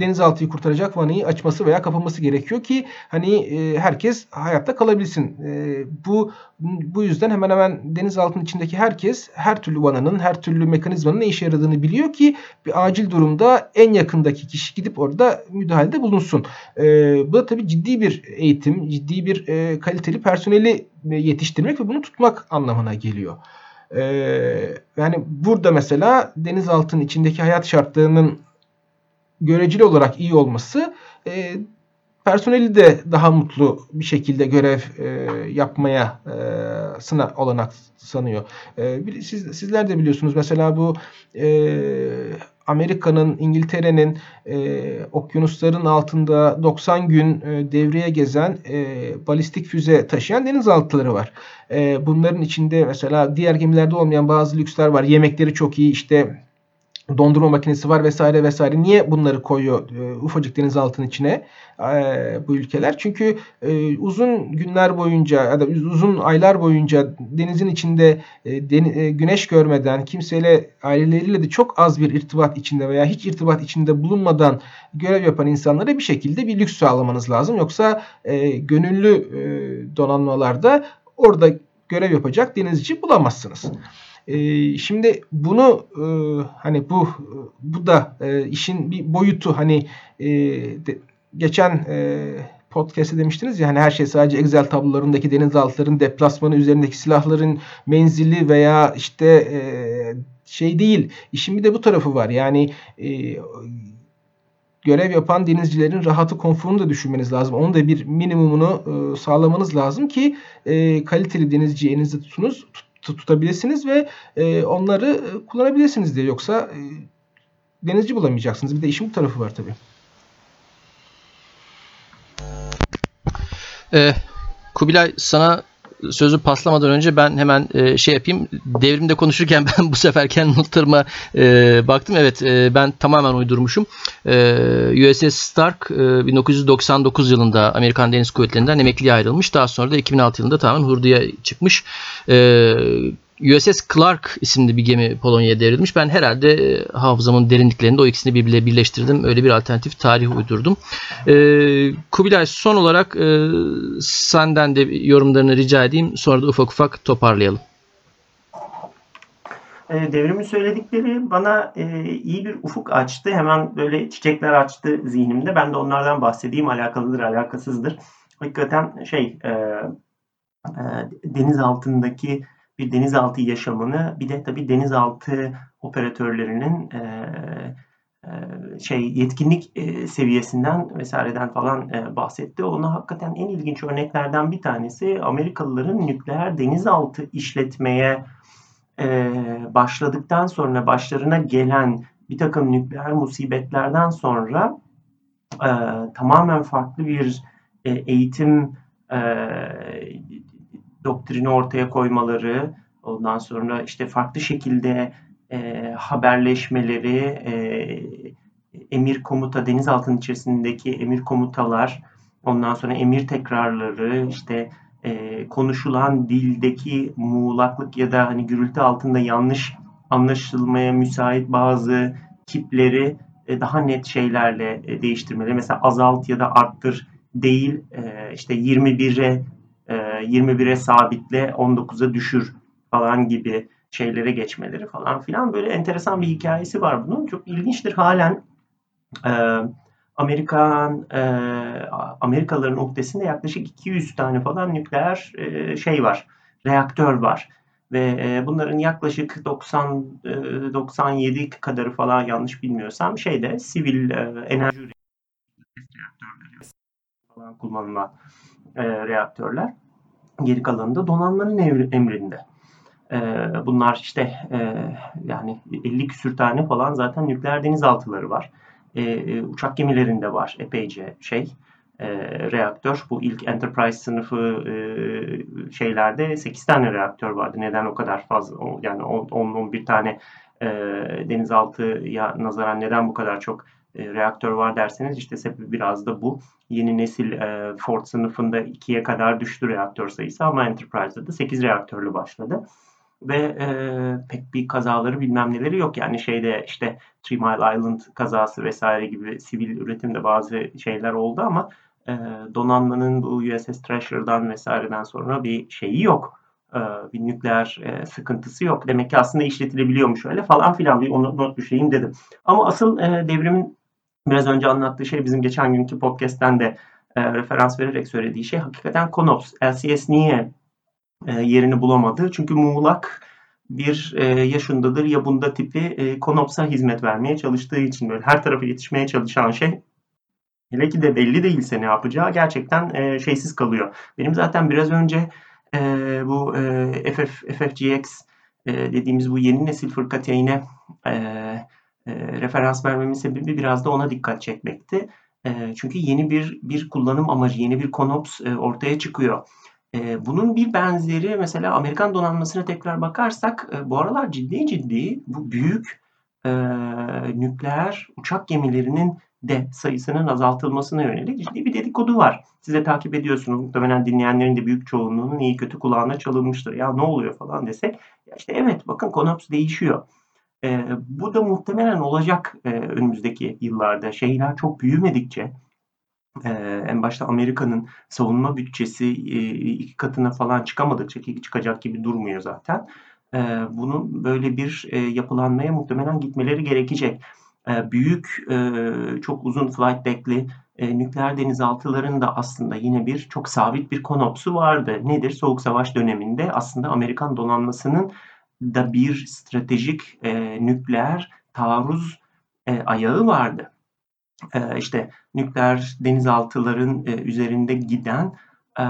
denizaltıyı kurtaracak vanayı açması veya kapaması gerekiyor ki hani e, herkes hayatta kalabilsin. E, bu bu yüzden hemen hemen denizaltının içindeki herkes her türlü vananın, her türlü mekanizmanın ne işe yaradığını biliyor ki bir acil durumda en yakındaki kişi gidip orada müdahalede bulunsun. E, bu da tabii ciddi bir eğitim, ciddi bir kaliteli personeli yetiştirmek ve bunu tutmak anlamına geliyor. Ee, yani burada mesela denizaltının içindeki hayat şartlarının göreceli olarak iyi olması e, personeli de daha mutlu bir şekilde görev e, yapmaya e, sına olanak sanıyor. E, siz, sizler de biliyorsunuz mesela bu e, Amerika'nın, İngiltere'nin e, okyanusların altında 90 gün e, devreye gezen e, balistik füze taşıyan denizaltıları var. E, bunların içinde mesela diğer gemilerde olmayan bazı lüksler var. Yemekleri çok iyi işte dondurma makinesi var vesaire vesaire. Niye bunları koyuyor e, ufacık denizaltının içine e, bu ülkeler? Çünkü e, uzun günler boyunca ya da uzun aylar boyunca denizin içinde e, den, e, güneş görmeden kimseyle aileleriyle de çok az bir irtibat içinde veya hiç irtibat içinde bulunmadan görev yapan insanlara bir şekilde bir lüks sağlamanız lazım. Yoksa e, gönüllü e, donanmalarda orada görev yapacak denizci bulamazsınız. E, şimdi bunu e, hani bu bu da e, işin bir boyutu hani e, de, geçen e, podcast'te demiştiniz ya hani her şey sadece Excel tablolarındaki denizaltıların deplasmanı üzerindeki silahların menzili veya işte e, şey değil. İşin bir de bu tarafı var. Yani e, görev yapan denizcilerin rahatı konforunu da düşünmeniz lazım. Onun da bir minimumunu e, sağlamanız lazım ki e, kaliteli denizci elinizde tutunuz, tut, tutabilirsiniz ve e, onları e, kullanabilirsiniz diye. Yoksa e, denizci bulamayacaksınız. Bir de işin bu tarafı var tabii. Ee, Kubilay sana sözü paslamadan önce ben hemen e, şey yapayım. Devrimde konuşurken ben bu sefer kendi notlarıma e, baktım. Evet e, ben tamamen uydurmuşum. E, USS Stark e, 1999 yılında Amerikan Deniz Kuvvetleri'nden emekliye ayrılmış. Daha sonra da 2006 yılında tamamen hurduya çıkmış. E, USS Clark isimli bir gemi Polonya'ya devrilmiş. Ben herhalde e, hafızamın derinliklerinde o ikisini birbirine birleştirdim. Öyle bir alternatif tarih uydurdum. E, Kubilay son olarak e, senden de yorumlarını rica edeyim. Sonra da ufak ufak toparlayalım. E, devrimin söyledikleri bana e, iyi bir ufuk açtı. Hemen böyle çiçekler açtı zihnimde. Ben de onlardan bahsedeyim. Alakalıdır, alakasızdır. Hakikaten şey e, e, deniz altındaki bir denizaltı yaşamını bir de tabii denizaltı operatörlerinin e, e, şey yetkinlik e, seviyesinden vesaireden falan e, bahsetti. Ona hakikaten en ilginç örneklerden bir tanesi Amerikalıların nükleer denizaltı işletmeye başladıktan sonra başlarına gelen bir takım nükleer musibetlerden sonra tamamen farklı bir eğitim doktrini ortaya koymaları, ondan sonra işte farklı şekilde e, haberleşmeleri, e, emir komuta, denizaltının içerisindeki emir komutalar, ondan sonra emir tekrarları, işte e, konuşulan dildeki muğlaklık ya da hani gürültü altında yanlış anlaşılmaya müsait bazı kipleri e, daha net şeylerle e, değiştirmeleri. Mesela azalt ya da arttır değil, e, işte 21'e 21'e sabitle 19'a düşür falan gibi şeylere geçmeleri falan filan böyle enteresan bir hikayesi var bunun. Çok ilginçtir halen e, Amerikan e, Amerikalıların uhdesinde yaklaşık 200 tane falan nükleer e, şey var. Reaktör var. Ve e, bunların yaklaşık 90 e, 97 kadarı falan yanlış bilmiyorsam şeyde sivil e, enerji reaktörleri falan kullanılan e, reaktörler. Geri kalanı da donanmanın emrinde. E, bunlar işte e, yani 50 küsür tane falan zaten nükleer denizaltıları var. E, e, uçak gemilerinde var epeyce şey e, reaktör. Bu ilk Enterprise sınıfı e, şeylerde 8 tane reaktör vardı. Neden o kadar fazla yani 10-11 tane e, denizaltıya nazaran neden bu kadar çok e, reaktör var derseniz işte sebebi biraz da bu. Yeni nesil e, Ford sınıfında 2'ye kadar düştü reaktör sayısı ama Enterprise'da da 8 reaktörlü başladı. Ve e, pek bir kazaları bilmem neleri yok. Yani şeyde işte Three Mile Island kazası vesaire gibi sivil üretimde bazı şeyler oldu ama e, donanmanın bu USS Treasure'dan vesaireden sonra bir şeyi yok. E, bir nükleer e, sıkıntısı yok. Demek ki aslında işletilebiliyormuş öyle falan filan bir onu not düşeyim dedim. Ama asıl e, devrimin biraz önce anlattığı şey bizim geçen günkü podcast'ten de e, referans vererek söylediği şey hakikaten Konops. LCS niye e, yerini bulamadı? Çünkü muğlak bir e, yaşındadır ya bunda tipi e, Konops'a hizmet vermeye çalıştığı için böyle her tarafa yetişmeye çalışan şey hele ki de belli değilse ne yapacağı gerçekten e, şeysiz kalıyor. Benim zaten biraz önce e, bu e, FF, FFGX e, dediğimiz bu yeni nesil fırkateyne e, referans vermemin sebebi biraz da ona dikkat çekmekti. çünkü yeni bir bir kullanım amacı, yeni bir konops ortaya çıkıyor. bunun bir benzeri mesela Amerikan donanmasına tekrar bakarsak bu aralar ciddi ciddi bu büyük nükleer uçak gemilerinin de sayısının azaltılmasına yönelik ciddi bir dedikodu var. Size takip ediyorsunuz. Muhtemelen dinleyenlerin de büyük çoğunluğunun iyi kötü kulağına çalınmıştır. Ya ne oluyor falan desek. Ya işte evet bakın konops değişiyor. E, bu da muhtemelen olacak e, önümüzdeki yıllarda. Şeyler çok büyümedikçe e, en başta Amerika'nın savunma bütçesi e, iki katına falan çıkamadıkça ki çıkacak gibi durmuyor zaten. E, bunun böyle bir e, yapılanmaya muhtemelen gitmeleri gerekecek. E, büyük, e, çok uzun flight deck'li e, nükleer denizaltıların da aslında yine bir çok sabit bir konopsu vardı. Nedir? Soğuk Savaş döneminde aslında Amerikan donanmasının da bir stratejik e, nükleer taarruz e, ayağı vardı. E, işte nükleer denizaltıların e, üzerinde giden e,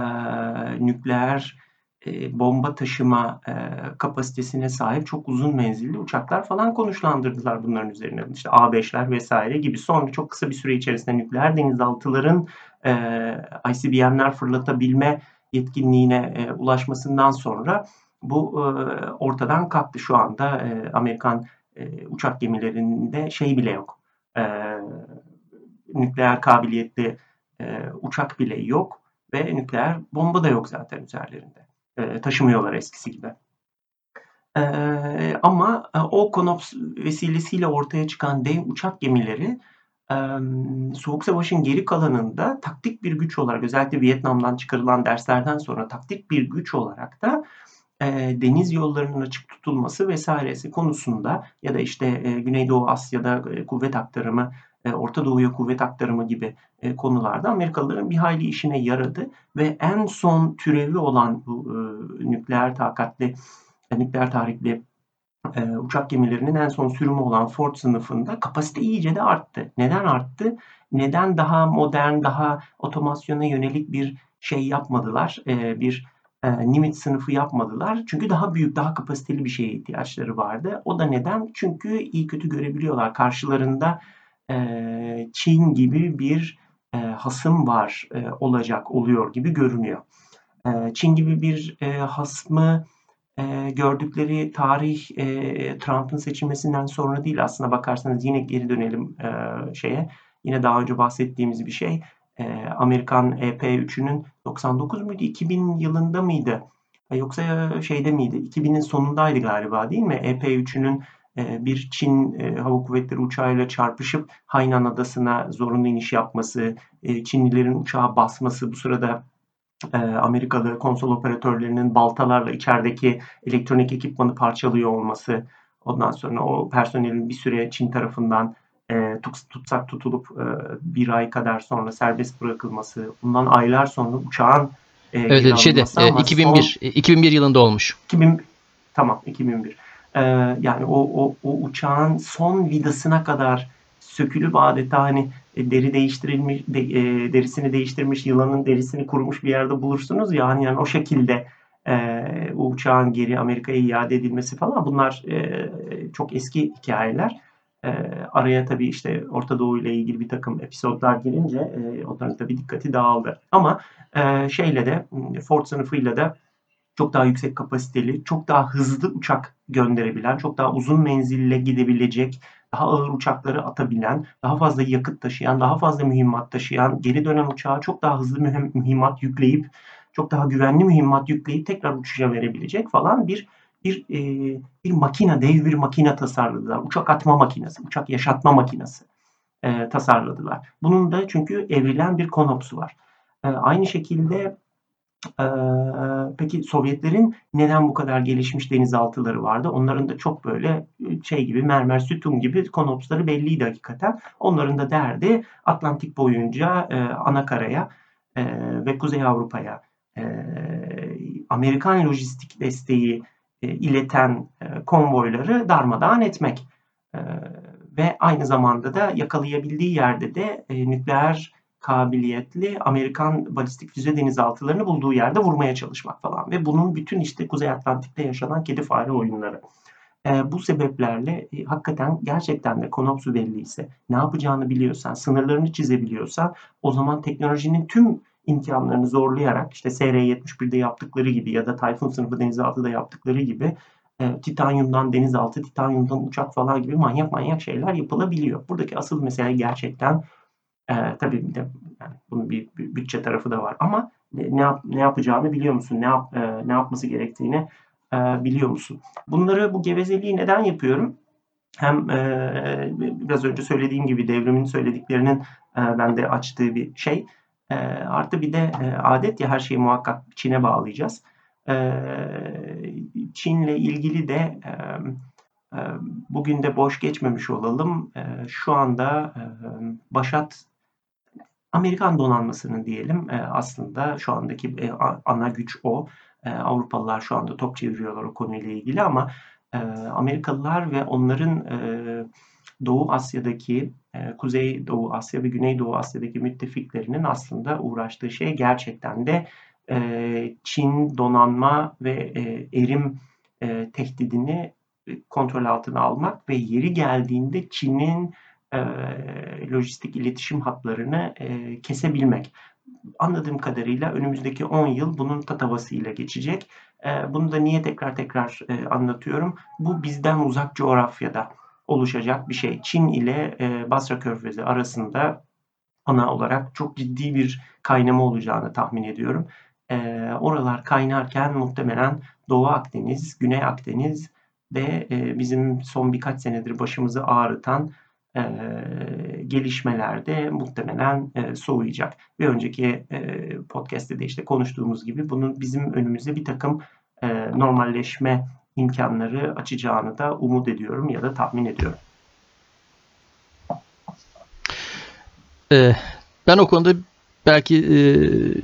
nükleer e, bomba taşıma e, kapasitesine sahip çok uzun menzilli uçaklar falan konuşlandırdılar bunların üzerine. İşte A5'ler vesaire gibi. Sonra çok kısa bir süre içerisinde nükleer denizaltıların e, ICBM'ler fırlatabilme yetkinliğine e, ulaşmasından sonra bu e, ortadan kalktı. Şu anda e, Amerikan e, uçak gemilerinde şey bile yok. E, nükleer kabiliyetli e, uçak bile yok ve nükleer bomba da yok zaten üzerlerinde. E, taşımıyorlar eskisi gibi. E, ama e, o konops vesilesiyle ortaya çıkan dev uçak gemileri e, Soğuk Savaş'ın geri kalanında taktik bir güç olarak özellikle Vietnam'dan çıkarılan derslerden sonra taktik bir güç olarak da e, deniz yollarının açık tutulması vesairesi konusunda ya da işte e, Güneydoğu Asya'da e, kuvvet aktarımı, Orta Doğu'ya kuvvet aktarımı gibi konularda Amerikalıların bir hayli işine yaradı ve en son türevi olan bu nükleer takatli, nükleer tahrikli e, uçak gemilerinin en son sürümü olan Ford sınıfında kapasite iyice de arttı. Neden arttı? Neden daha modern, daha otomasyona yönelik bir şey yapmadılar? E, bir e, Nimitz sınıfı yapmadılar. Çünkü daha büyük, daha kapasiteli bir şeye ihtiyaçları vardı. O da neden? Çünkü iyi kötü görebiliyorlar. Karşılarında e, Çin gibi bir e, hasım var e, olacak, oluyor gibi görünüyor. E, Çin gibi bir e, hasmı e, gördükleri tarih e, Trump'ın seçilmesinden sonra değil aslında bakarsanız yine geri dönelim e, şeye. Yine daha önce bahsettiğimiz bir şey. E, Amerikan EP3'ünün 99 muydu? 2000 yılında mıydı? E, yoksa şeyde miydi? 2000'in sonundaydı galiba değil mi? EP3'ünün e, bir Çin e, Hava Kuvvetleri uçağıyla çarpışıp Hainan Adası'na zorunlu iniş yapması, e, Çinlilerin uçağa basması, bu sırada Amerikalı konsol operatörlerinin baltalarla içerideki elektronik ekipmanı parçalıyor olması, ondan sonra o personelin bir süre Çin tarafından tutsak tutulup bir ay kadar sonra serbest bırakılması, bundan aylar sonra uçağın Evet, evet şeyde 2001 son, 2001 yılında olmuş. 2000 tamam 2001. Ee, yani o, o, o uçağın son vidasına kadar sökülüp adeta hani e, deri değiştirilmiş de, e, derisini değiştirmiş yılanın derisini kurumuş bir yerde bulursunuz ya hani yani o şekilde e, o uçağın geri Amerika'ya iade edilmesi falan bunlar e, çok eski hikayeler. E, araya tabii işte Orta Doğu ile ilgili bir takım episodlar girince e, onların tabii dikkati dağıldı. Ama e, şeyle de Ford sınıfıyla da çok daha yüksek kapasiteli, çok daha hızlı uçak gönderebilen, çok daha uzun menzille gidebilecek, daha ağır uçakları atabilen, daha fazla yakıt taşıyan, daha fazla mühimmat taşıyan, geri dönen uçağa çok daha hızlı mühimmat yükleyip, çok daha güvenli mühimmat yükleyip tekrar uçuşa verebilecek falan bir bir e, bir makine, dev bir makine tasarladılar. Uçak atma makinesi, uçak yaşatma makinesi e, tasarladılar. Bunun da çünkü evrilen bir konopsu var. E, aynı şekilde ee, peki Sovyetlerin neden bu kadar gelişmiş denizaltıları vardı? Onların da çok böyle şey gibi mermer sütun gibi konopsları belliydi hakikaten. Onların da derdi Atlantik boyunca e, ana e, ve Kuzey Avrupa'ya e, Amerikan lojistik desteği e, ileten e, konvoyları darmadağın etmek. E, ve aynı zamanda da yakalayabildiği yerde de e, nükleer kabiliyetli Amerikan balistik füze denizaltılarını bulduğu yerde vurmaya çalışmak falan. Ve bunun bütün işte Kuzey Atlantik'te yaşanan kedi fare oyunları. E, bu sebeplerle e, hakikaten gerçekten de konopsu belliyse, ne yapacağını biliyorsan, sınırlarını çizebiliyorsan o zaman teknolojinin tüm imkanlarını zorlayarak işte SR-71'de yaptıkları gibi ya da Tayfun sınıfı denizaltıda yaptıkları gibi e, titanyumdan denizaltı, titanyumdan uçak falan gibi manyak manyak şeyler yapılabiliyor. Buradaki asıl mesele gerçekten e, tabii bir de yani bunun bir, bir bütçe tarafı da var ama ne, yap, ne yapacağını biliyor musun? Ne yap, e, ne yapması gerektiğini e, biliyor musun? Bunları bu gevezeliği neden yapıyorum? Hem e, biraz önce söylediğim gibi devrimin söylediklerinin e, bende açtığı bir şey. E, artı bir de e, adet ya her şeyi muhakkak Çin'e bağlayacağız. E, Çin'le ilgili de e, e, bugün de boş geçmemiş olalım. E, şu anda e, Başat Amerikan donanmasının diyelim e, aslında şu andaki e, ana güç o. E, Avrupalılar şu anda top çeviriyorlar o konuyla ilgili ama e, Amerikalılar ve onların e, Doğu Asya'daki, e, Kuzey Doğu Asya ve Güney Doğu Asya'daki müttefiklerinin aslında uğraştığı şey gerçekten de e, Çin donanma ve e, erim e, tehdidini kontrol altına almak ve yeri geldiğinde Çin'in e, lojistik iletişim hatlarını e, kesebilmek. Anladığım kadarıyla önümüzdeki 10 yıl bunun tatavasıyla geçecek. E, bunu da niye tekrar tekrar e, anlatıyorum? Bu bizden uzak coğrafyada oluşacak bir şey. Çin ile e, Basra Körfezi arasında ana olarak çok ciddi bir kaynama olacağını tahmin ediyorum. E, oralar kaynarken muhtemelen Doğu Akdeniz, Güney Akdeniz ve e, bizim son birkaç senedir başımızı ağrıtan gelişmelerde muhtemelen soğuyacak. Bir önceki podcast'te de işte konuştuğumuz gibi bunun bizim önümüze bir takım normalleşme imkanları açacağını da umut ediyorum ya da tahmin ediyorum. Ee, ben o konuda belki e,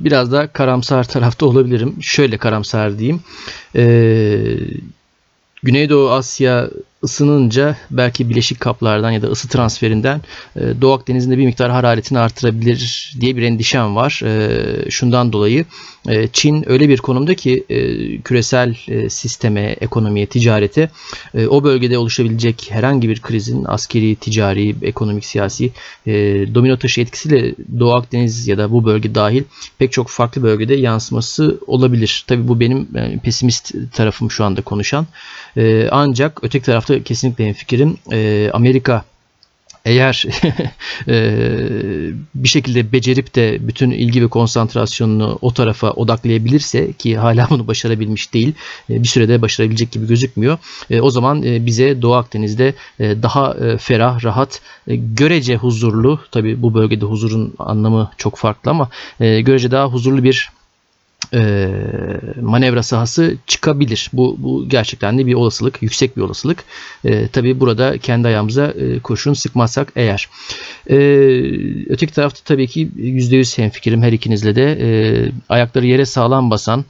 biraz daha karamsar tarafta olabilirim. Şöyle karamsar diyeyim. Ee, Güneydoğu Asya ısınınca belki bileşik kaplardan ya da ısı transferinden e, Doğu Akdeniz'inde bir miktar hararetini artırabilir diye bir endişem var. E, şundan dolayı e, Çin öyle bir konumda ki küresel sisteme, ekonomiye, ticarete o bölgede oluşabilecek herhangi bir krizin askeri, ticari, ekonomik, siyasi domino taşı etkisiyle Doğu Akdeniz ya da bu bölge dahil pek çok farklı bölgede yansıması olabilir. Tabi bu benim pesimist tarafım şu anda konuşan. Ancak öteki tarafta kesinlikle fikrim. E, Amerika eğer e, bir şekilde becerip de bütün ilgi ve konsantrasyonunu o tarafa odaklayabilirse ki hala bunu başarabilmiş değil e, bir sürede başarabilecek gibi gözükmüyor e, o zaman bize Doğu Akdeniz'de daha ferah rahat görece huzurlu tabi bu bölgede huzurun anlamı çok farklı ama görece daha huzurlu bir e, manevra sahası çıkabilir. Bu, bu gerçekten de bir olasılık, yüksek bir olasılık. E, tabii burada kendi ayağımıza e, kurşun sıkmazsak eğer. E, öteki tarafta tabii ki %100 hemfikirim her ikinizle de e, ayakları yere sağlam basan,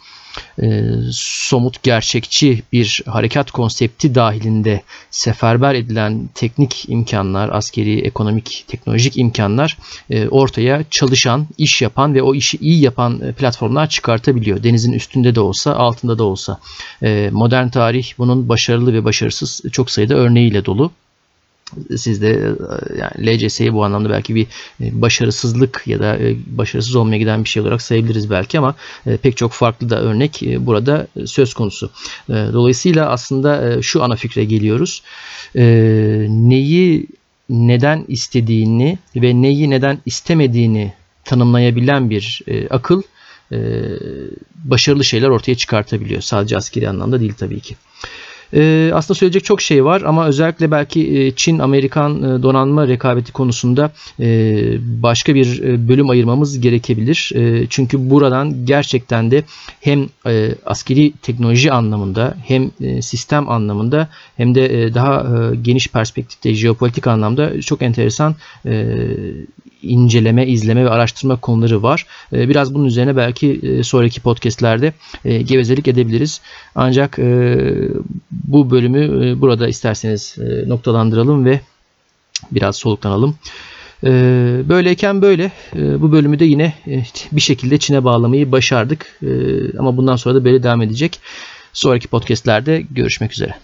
e, somut gerçekçi bir harekat konsepti dahilinde seferber edilen teknik imkanlar, askeri, ekonomik, teknolojik imkanlar e, ortaya çalışan, iş yapan ve o işi iyi yapan e, platformlar çıkartabiliyor. Denizin üstünde de olsa, altında da olsa. E, modern tarih bunun başarılı ve başarısız çok sayıda örneğiyle dolu siz de e, yani LCS'yi bu anlamda belki bir e, başarısızlık ya da e, başarısız olmaya giden bir şey olarak sayabiliriz belki ama pek çok farklı da örnek burada söz konusu. Dolayısıyla aslında şu ana fikre geliyoruz. Neyi neden istediğini ve neyi neden istemediğini tanımlayabilen bir akıl başarılı şeyler ortaya çıkartabiliyor. Sadece askeri anlamda değil tabii ki. E, aslında söyleyecek çok şey var ama özellikle belki e, Çin-Amerikan e, donanma rekabeti konusunda e, başka bir bölüm ayırmamız gerekebilir. çünkü buradan gerçekten de hem askeri teknoloji anlamında hem sistem anlamında hem de daha geniş perspektifte jeopolitik anlamda çok enteresan inceleme, izleme ve araştırma konuları var. Ee, biraz bunun üzerine belki e, sonraki podcastlerde e, gevezelik edebiliriz. Ancak e, bu bölümü burada isterseniz noktalandıralım ve biraz soluklanalım. Böyleyken böyle bu bölümü de yine bir şekilde Çin'e bağlamayı başardık. Ama bundan sonra da böyle devam edecek. Sonraki podcastlerde görüşmek üzere.